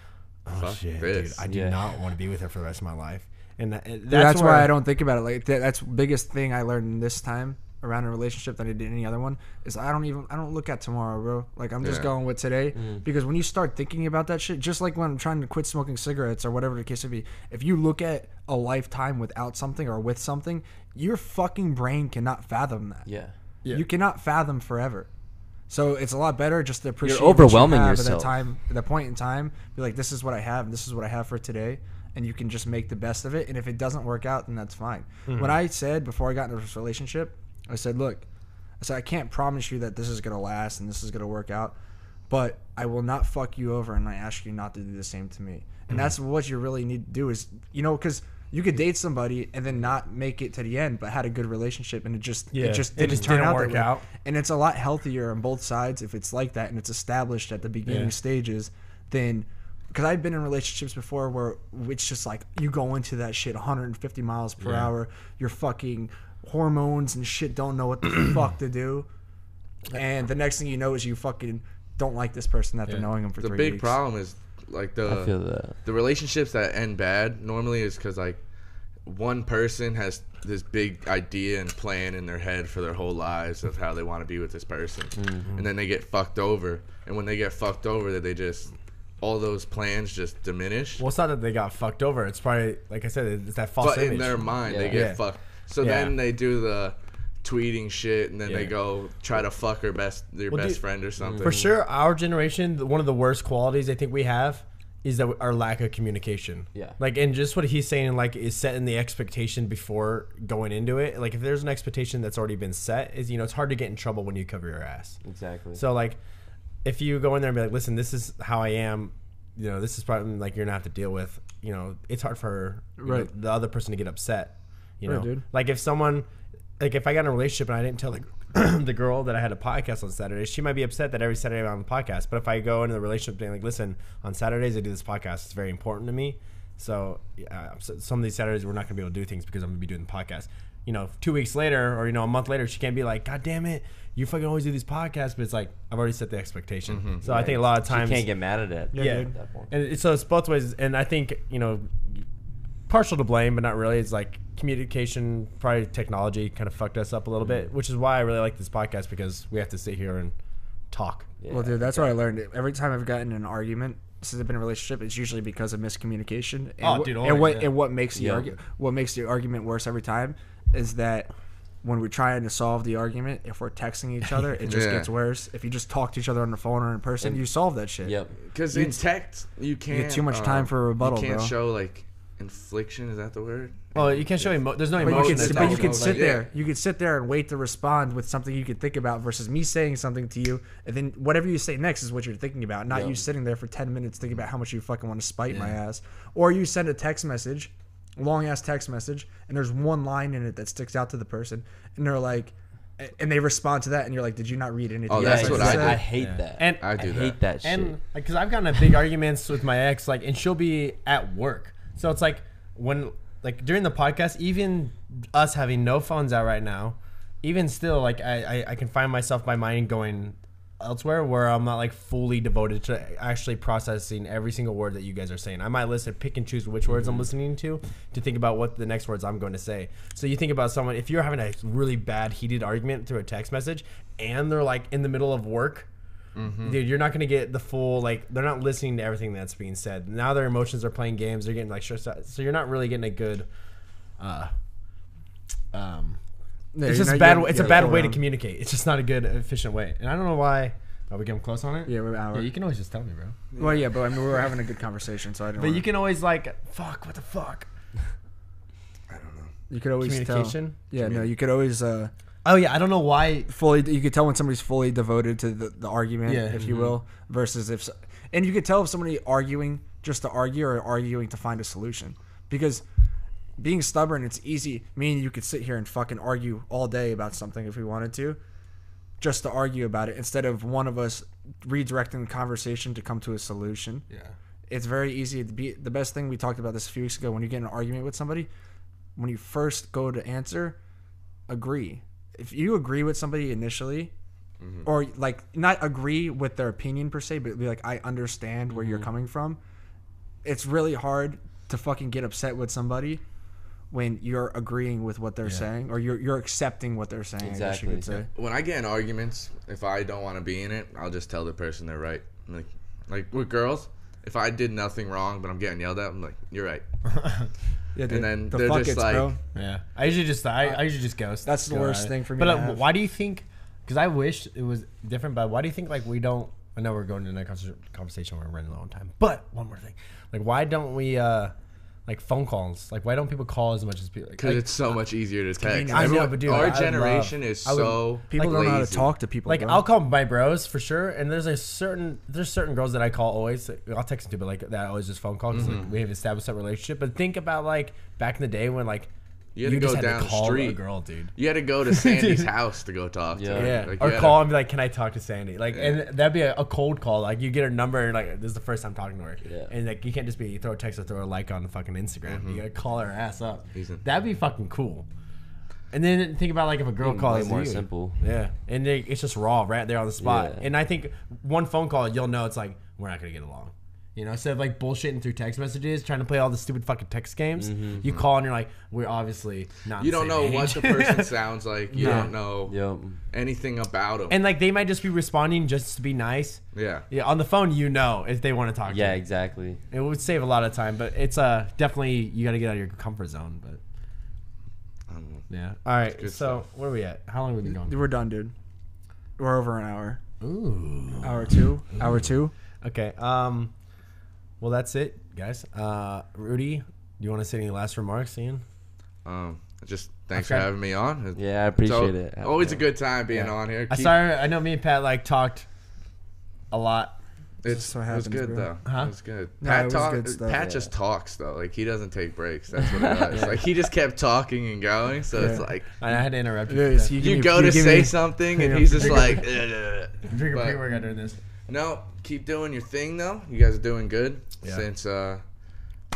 [SPEAKER 1] oh
[SPEAKER 3] Fuck
[SPEAKER 1] shit,
[SPEAKER 3] this.
[SPEAKER 1] dude, I do
[SPEAKER 4] Yeah.
[SPEAKER 1] not want to be with her for the rest of my life. And uh, that, that's,
[SPEAKER 2] that's
[SPEAKER 1] where
[SPEAKER 2] why I don't think about it. Like that's biggest thing I learned this time around a relationship than I did any other one is I don't even I don't look at tomorrow, bro. Like I'm just
[SPEAKER 3] Yeah.
[SPEAKER 2] going with today mm. because when you start thinking about that shit, just like when I'm trying to quit smoking cigarettes or whatever the case may be, if you look at a lifetime without something or with something, your fucking brain cannot fathom that.
[SPEAKER 4] Yeah.
[SPEAKER 1] Yeah.
[SPEAKER 2] You cannot fathom forever. So it's a lot better just to appreciate what
[SPEAKER 4] overwhelming
[SPEAKER 2] you have
[SPEAKER 4] yourself.
[SPEAKER 2] at that time, at that point in time. Be like, this is what I have. This is what I have for today, and you can just make the best of it. And if it doesn't work out, then that's fine. Mm-hmm. What I said before I got into this relationship, I said, look, I said I can't promise you that this is gonna last and this is gonna work out, but I will not fuck you over, and I ask you not to do the same to me. And mm-hmm. that's what you really need to do is, you know, because. You could date somebody and then not make it to the end, but had a good relationship, and it just
[SPEAKER 1] Yeah,
[SPEAKER 2] it just
[SPEAKER 1] it
[SPEAKER 2] didn't
[SPEAKER 1] just
[SPEAKER 2] turn
[SPEAKER 1] didn't
[SPEAKER 2] out
[SPEAKER 1] work out.
[SPEAKER 2] And it's a lot healthier on both sides if it's like that and it's established at the beginning
[SPEAKER 1] Yeah.
[SPEAKER 2] stages than because I've been in relationships before where it's just like you go into that shit 150 miles per
[SPEAKER 1] Yeah.
[SPEAKER 2] hour, your fucking hormones and shit don't know what the *clears throat* fuck to do, and the next thing you know is you fucking don't like this person after
[SPEAKER 1] Yeah.
[SPEAKER 2] knowing them for
[SPEAKER 3] The
[SPEAKER 2] three
[SPEAKER 3] big
[SPEAKER 2] weeks.
[SPEAKER 3] problem is like
[SPEAKER 4] I feel
[SPEAKER 3] the
[SPEAKER 4] that.
[SPEAKER 3] the relationships that end bad normally is because like one person has this big idea and plan in their head for their whole lives of how they want to be with this person,
[SPEAKER 4] Mm-hmm.
[SPEAKER 3] and then they get fucked over. And when they get fucked over, that they just all those plans just diminish.
[SPEAKER 1] Well, it's not that they got fucked over. It's probably, like I said, it's that false
[SPEAKER 3] but
[SPEAKER 1] image.
[SPEAKER 3] in their mind, they
[SPEAKER 4] Yeah.
[SPEAKER 3] get
[SPEAKER 1] Yeah.
[SPEAKER 3] fucked. So
[SPEAKER 1] Yeah.
[SPEAKER 3] then they do the tweeting shit, and then they go try to fuck her best, their
[SPEAKER 1] Well,
[SPEAKER 3] best
[SPEAKER 1] dude,
[SPEAKER 3] friend or mm. something.
[SPEAKER 1] For sure, our generation, one of the worst qualities I think we have is that our lack of communication.
[SPEAKER 4] Yeah.
[SPEAKER 1] Like, and just what he's saying, like, is setting the expectation before going into it. Like, if there's an expectation that's already been set, is you know, it's hard to get in trouble when you cover your ass.
[SPEAKER 4] Exactly.
[SPEAKER 1] So, like, if you go in there and be like, listen, this is how I am, you know, this is probably like you're gonna have to deal with. You know, it's hard for you know,
[SPEAKER 2] Right.
[SPEAKER 1] the other person to get upset. You
[SPEAKER 2] Right,
[SPEAKER 1] know, like if someone, like if I got in a relationship and I didn't tell the, *clears throat* the girl that I had a podcast on Saturday, she might be upset that every Saturday I'm on the podcast. But if I go into the relationship being like, listen, on Saturdays I do this podcast, it's very important to me. So, yeah, uh, so some of these Saturdays we're not gonna be able to do things because I'm gonna be doing the podcast. You know, two weeks later or you know a month later, she can't be like, God damn it, you fucking always do these podcasts. But it's like I've already set the expectation. Mm-hmm. So I think a lot of times
[SPEAKER 4] you can't get mad at it.
[SPEAKER 1] yeah,
[SPEAKER 2] dude.
[SPEAKER 4] At that point.
[SPEAKER 1] and it, so it's both ways. And I think you know, partial to blame, but not really. It's like communication, probably technology, kind of fucked us up a little bit, which is why I really like this podcast because we have to sit here and talk.
[SPEAKER 4] Yeah.
[SPEAKER 2] Well, dude, that's what I learned. Every time I've gotten in an argument since I've been in a relationship, it's usually because of miscommunication. And
[SPEAKER 1] Oh,
[SPEAKER 2] what,
[SPEAKER 1] dude,
[SPEAKER 2] and what
[SPEAKER 1] yeah.
[SPEAKER 2] and what makes the
[SPEAKER 4] Yeah.
[SPEAKER 2] argu- what makes the argument worse every time is that when we're trying to solve the argument, if we're texting each other, it just *laughs*
[SPEAKER 3] Yeah.
[SPEAKER 2] gets worse. If you just talk to each other on the phone or in person,
[SPEAKER 4] And-
[SPEAKER 2] you solve that shit.
[SPEAKER 4] Yep.
[SPEAKER 3] Because in text, you can't.
[SPEAKER 2] get too much time
[SPEAKER 3] um,
[SPEAKER 2] for a rebuttal,
[SPEAKER 3] You can't
[SPEAKER 2] bro.
[SPEAKER 3] show like infliction. Is that the word?
[SPEAKER 1] Well, you can't show emo- There's no
[SPEAKER 2] But you,
[SPEAKER 1] emotion.
[SPEAKER 2] can,
[SPEAKER 1] attached
[SPEAKER 2] but you can sit
[SPEAKER 3] Like,
[SPEAKER 2] there. You can sit there and wait to respond with something you can think about versus me saying something to you, and then whatever you say next is what you're thinking about, not
[SPEAKER 4] Yeah.
[SPEAKER 2] you sitting there for ten minutes thinking about how much you fucking want to spite my ass. Or you send a text message, long ass text message, and there's one line in it that sticks out to the person, and they're like, and they respond to that, and you're like, did you not read anything?
[SPEAKER 3] Oh,
[SPEAKER 4] Yeah,
[SPEAKER 3] that's what I
[SPEAKER 4] exactly.
[SPEAKER 3] do.
[SPEAKER 4] I hate
[SPEAKER 1] Yeah.
[SPEAKER 4] that.
[SPEAKER 1] And-
[SPEAKER 3] I do that.
[SPEAKER 4] hate that shit.
[SPEAKER 1] And like, cause I've gotten in big arguments with my ex, like, and she'll be at work. So it's like when, like, during the podcast, even us having no phones out right now, even still, like, I, I, I can find myself my mind going elsewhere where I'm not like fully devoted to actually processing every single word that you guys are saying. I might listen, pick and choose which words I'm mm-hmm. listening to to think about what the next words I'm going to say. So you think about someone if you're having a really bad heated argument through a text message and they're like in the middle of work dude you're not going to get the full like they're not listening to everything that's being said. Now their emotions are playing games they're getting like stressed out. So you're not really getting a good uh um
[SPEAKER 2] Yeah,
[SPEAKER 1] it's just a bad
[SPEAKER 2] you're-
[SPEAKER 1] it's a bad way to communicate. It's just not a good efficient way. And i don't know why. Are we getting close on it?
[SPEAKER 2] Yeah, we're
[SPEAKER 1] yeah you can always just tell me bro.
[SPEAKER 2] Well, yeah, but I mean, we were having a good conversation, so I didn't. Know.
[SPEAKER 1] But
[SPEAKER 2] wanna-
[SPEAKER 1] you can always like fuck what the fuck? *laughs* I don't know.
[SPEAKER 2] you could always tell.
[SPEAKER 1] communication?
[SPEAKER 2] Yeah, no, you could always uh,
[SPEAKER 1] oh yeah i don't know why
[SPEAKER 2] fully. You could tell when somebody's fully devoted to the, the argument,
[SPEAKER 1] Yeah.
[SPEAKER 2] if you
[SPEAKER 1] Mhm.
[SPEAKER 2] will, versus if, and you could tell if somebody arguing just to argue or arguing to find a solution. Because being stubborn, it's easy. Me and you could sit here and fucking argue all day about something if we wanted to, just to argue about it instead of one of us redirecting the conversation to come to a solution.
[SPEAKER 1] Yeah.
[SPEAKER 2] It's very easy to be the best thing we talked about this a few weeks ago when you get in an argument with somebody, when you first go to answer, agree. If you agree with somebody initially, mm-hmm. or like not agree with their opinion per se, but be like, I understand where you're mm-hmm. coming from. It's really hard to fucking get upset with somebody when you're agreeing with what they're
[SPEAKER 1] Yeah.
[SPEAKER 2] saying or you're you're accepting what they're saying. I guess you
[SPEAKER 4] Exactly.
[SPEAKER 2] could say.
[SPEAKER 3] when I get in arguments, if I don't want to be in it, I'll just tell the person they're right. Like, like with girls, if I did nothing wrong but I'm getting yelled at, I'm like, you're right. *laughs*
[SPEAKER 2] Yeah,
[SPEAKER 3] And then
[SPEAKER 2] the
[SPEAKER 3] they're
[SPEAKER 2] fuck
[SPEAKER 3] just
[SPEAKER 2] it's,
[SPEAKER 3] like-
[SPEAKER 2] bro.
[SPEAKER 1] Yeah, I usually just I, I usually just ghost.
[SPEAKER 2] That's the
[SPEAKER 1] Go
[SPEAKER 2] worst
[SPEAKER 1] at it.
[SPEAKER 2] thing for me
[SPEAKER 1] But
[SPEAKER 2] to
[SPEAKER 1] uh,
[SPEAKER 2] have.
[SPEAKER 1] why do you think? Because I wish it was different. But why do you think like we don't? I know we're going to another conver- conversation. We're running low on time. But one more thing, like why don't we uh like phone calls? Like why don't people call as much as people? Like,
[SPEAKER 3] Because it's so much easier to text.
[SPEAKER 2] convenient.
[SPEAKER 1] I know,
[SPEAKER 3] Everyone-
[SPEAKER 1] but dude,
[SPEAKER 3] our
[SPEAKER 1] I would
[SPEAKER 3] generation
[SPEAKER 1] love-
[SPEAKER 3] is
[SPEAKER 1] I would-
[SPEAKER 3] so
[SPEAKER 2] People
[SPEAKER 3] like,
[SPEAKER 2] don't know how to talk to people.
[SPEAKER 1] like
[SPEAKER 2] bro.
[SPEAKER 1] I'll call my bros for sure, and there's a certain there's certain girls that I call always. I'll text them too, but like that always just phone call because
[SPEAKER 3] Mm-hmm.
[SPEAKER 1] like, we have established that relationship. But think about like back in the day when like
[SPEAKER 3] You had to
[SPEAKER 1] just
[SPEAKER 3] go down the
[SPEAKER 1] call a
[SPEAKER 3] street.
[SPEAKER 1] girl, dude.
[SPEAKER 3] You had to go to Sandy's *laughs* house to go talk to her.
[SPEAKER 1] Yeah,
[SPEAKER 3] Like,
[SPEAKER 1] or call
[SPEAKER 3] to-
[SPEAKER 1] and be like, "Can I talk to Sandy?" Like, and that'd be a, a cold call. Like, you get her number and like, this is the first time talking to her.
[SPEAKER 4] Yeah.
[SPEAKER 1] And like, you can't just be you throw a text or throw a like on the fucking Instagram. Mm-hmm. You gotta call her ass up.
[SPEAKER 3] Decent.
[SPEAKER 1] That'd be fucking cool. And then think about like if a girl
[SPEAKER 4] Way
[SPEAKER 1] calls
[SPEAKER 4] more
[SPEAKER 1] you.
[SPEAKER 4] simple.
[SPEAKER 1] Yeah, and they, it's just raw right there on the spot.
[SPEAKER 4] Yeah.
[SPEAKER 1] And I think one phone call, you'll know it's like we're not gonna get along. You know, instead of like bullshitting through text messages, trying to play all the stupid fucking text games, you call and you're like, we're obviously not.
[SPEAKER 3] You
[SPEAKER 1] the
[SPEAKER 3] don't
[SPEAKER 1] same
[SPEAKER 3] know what the person *laughs* sounds like. You
[SPEAKER 1] No.
[SPEAKER 3] don't know
[SPEAKER 4] Yep.
[SPEAKER 3] anything about them.
[SPEAKER 1] and like they might just be responding just to be nice.
[SPEAKER 3] yeah.
[SPEAKER 1] Yeah, on the phone, you know if they want to talk.
[SPEAKER 4] Yeah,
[SPEAKER 1] to you.
[SPEAKER 4] Yeah, exactly.
[SPEAKER 1] it would save a lot of time, but it's uh definitely you got to get out of your comfort zone. But
[SPEAKER 3] I don't know.
[SPEAKER 1] yeah, all right.
[SPEAKER 3] Good
[SPEAKER 1] so
[SPEAKER 3] stuff.
[SPEAKER 1] where are we at? How long have we been going?
[SPEAKER 2] We're done, dude. We're over an hour.
[SPEAKER 1] Ooh.
[SPEAKER 2] Hour two. Hour two.
[SPEAKER 1] Okay. Um. Well, that's it, guys. Uh, Rudy, do you want to say any last remarks, Ian?
[SPEAKER 3] Um, just thanks
[SPEAKER 1] Okay.
[SPEAKER 3] for having me on.
[SPEAKER 4] Yeah, I appreciate it.
[SPEAKER 3] Always a good time being
[SPEAKER 1] Yeah.
[SPEAKER 3] on here.
[SPEAKER 1] I
[SPEAKER 3] Keep-
[SPEAKER 1] sorry. I know me and Pat like talked a lot.
[SPEAKER 3] It's
[SPEAKER 2] what
[SPEAKER 3] it was good
[SPEAKER 2] bro.
[SPEAKER 3] though.
[SPEAKER 1] Huh?
[SPEAKER 3] It was good.
[SPEAKER 2] No,
[SPEAKER 3] Pat
[SPEAKER 2] it was
[SPEAKER 3] talk-
[SPEAKER 2] good stuff.
[SPEAKER 3] Pat
[SPEAKER 4] Yeah.
[SPEAKER 3] just talks though. Like he doesn't take breaks. That's what it *laughs* does. Like he just kept talking and going. So it's like
[SPEAKER 1] I had to interrupt you.
[SPEAKER 2] Yes, you give
[SPEAKER 3] you
[SPEAKER 2] me-
[SPEAKER 3] go
[SPEAKER 2] you
[SPEAKER 3] to say
[SPEAKER 2] me-
[SPEAKER 3] something *laughs* and he's just like, "Ugh."
[SPEAKER 1] Drinking
[SPEAKER 3] but-
[SPEAKER 1] pre-workout during this.
[SPEAKER 3] No, keep doing your thing though. You guys are doing good
[SPEAKER 1] Yeah.
[SPEAKER 3] since uh,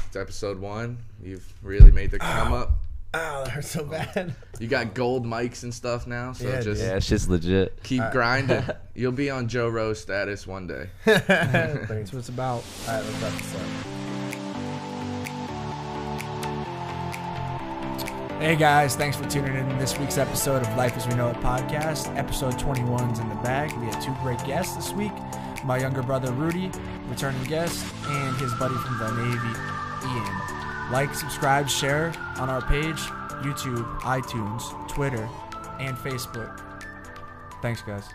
[SPEAKER 3] it's episode one. You've really made the come up.
[SPEAKER 1] Oh, that hurts so bad.
[SPEAKER 3] You got gold mics and stuff now. So
[SPEAKER 1] Yeah,
[SPEAKER 3] just
[SPEAKER 4] Yeah, it's just legit.
[SPEAKER 3] keep
[SPEAKER 1] Alright.
[SPEAKER 3] grinding. *laughs* You'll be on Joe Rose status one day. *laughs* *laughs*
[SPEAKER 2] That's what it's about.
[SPEAKER 1] All right, let's wrap this up.
[SPEAKER 2] Hey guys, thanks for tuning in to this week's episode of Life as We Know It podcast. Episode 21's in the bag. We had two great guests this week my younger brother Rudy, returning guest, and his buddy from the Navy, Ian. Like, subscribe, share on our page, YouTube, iTunes, Twitter, and Facebook. Thanks, guys.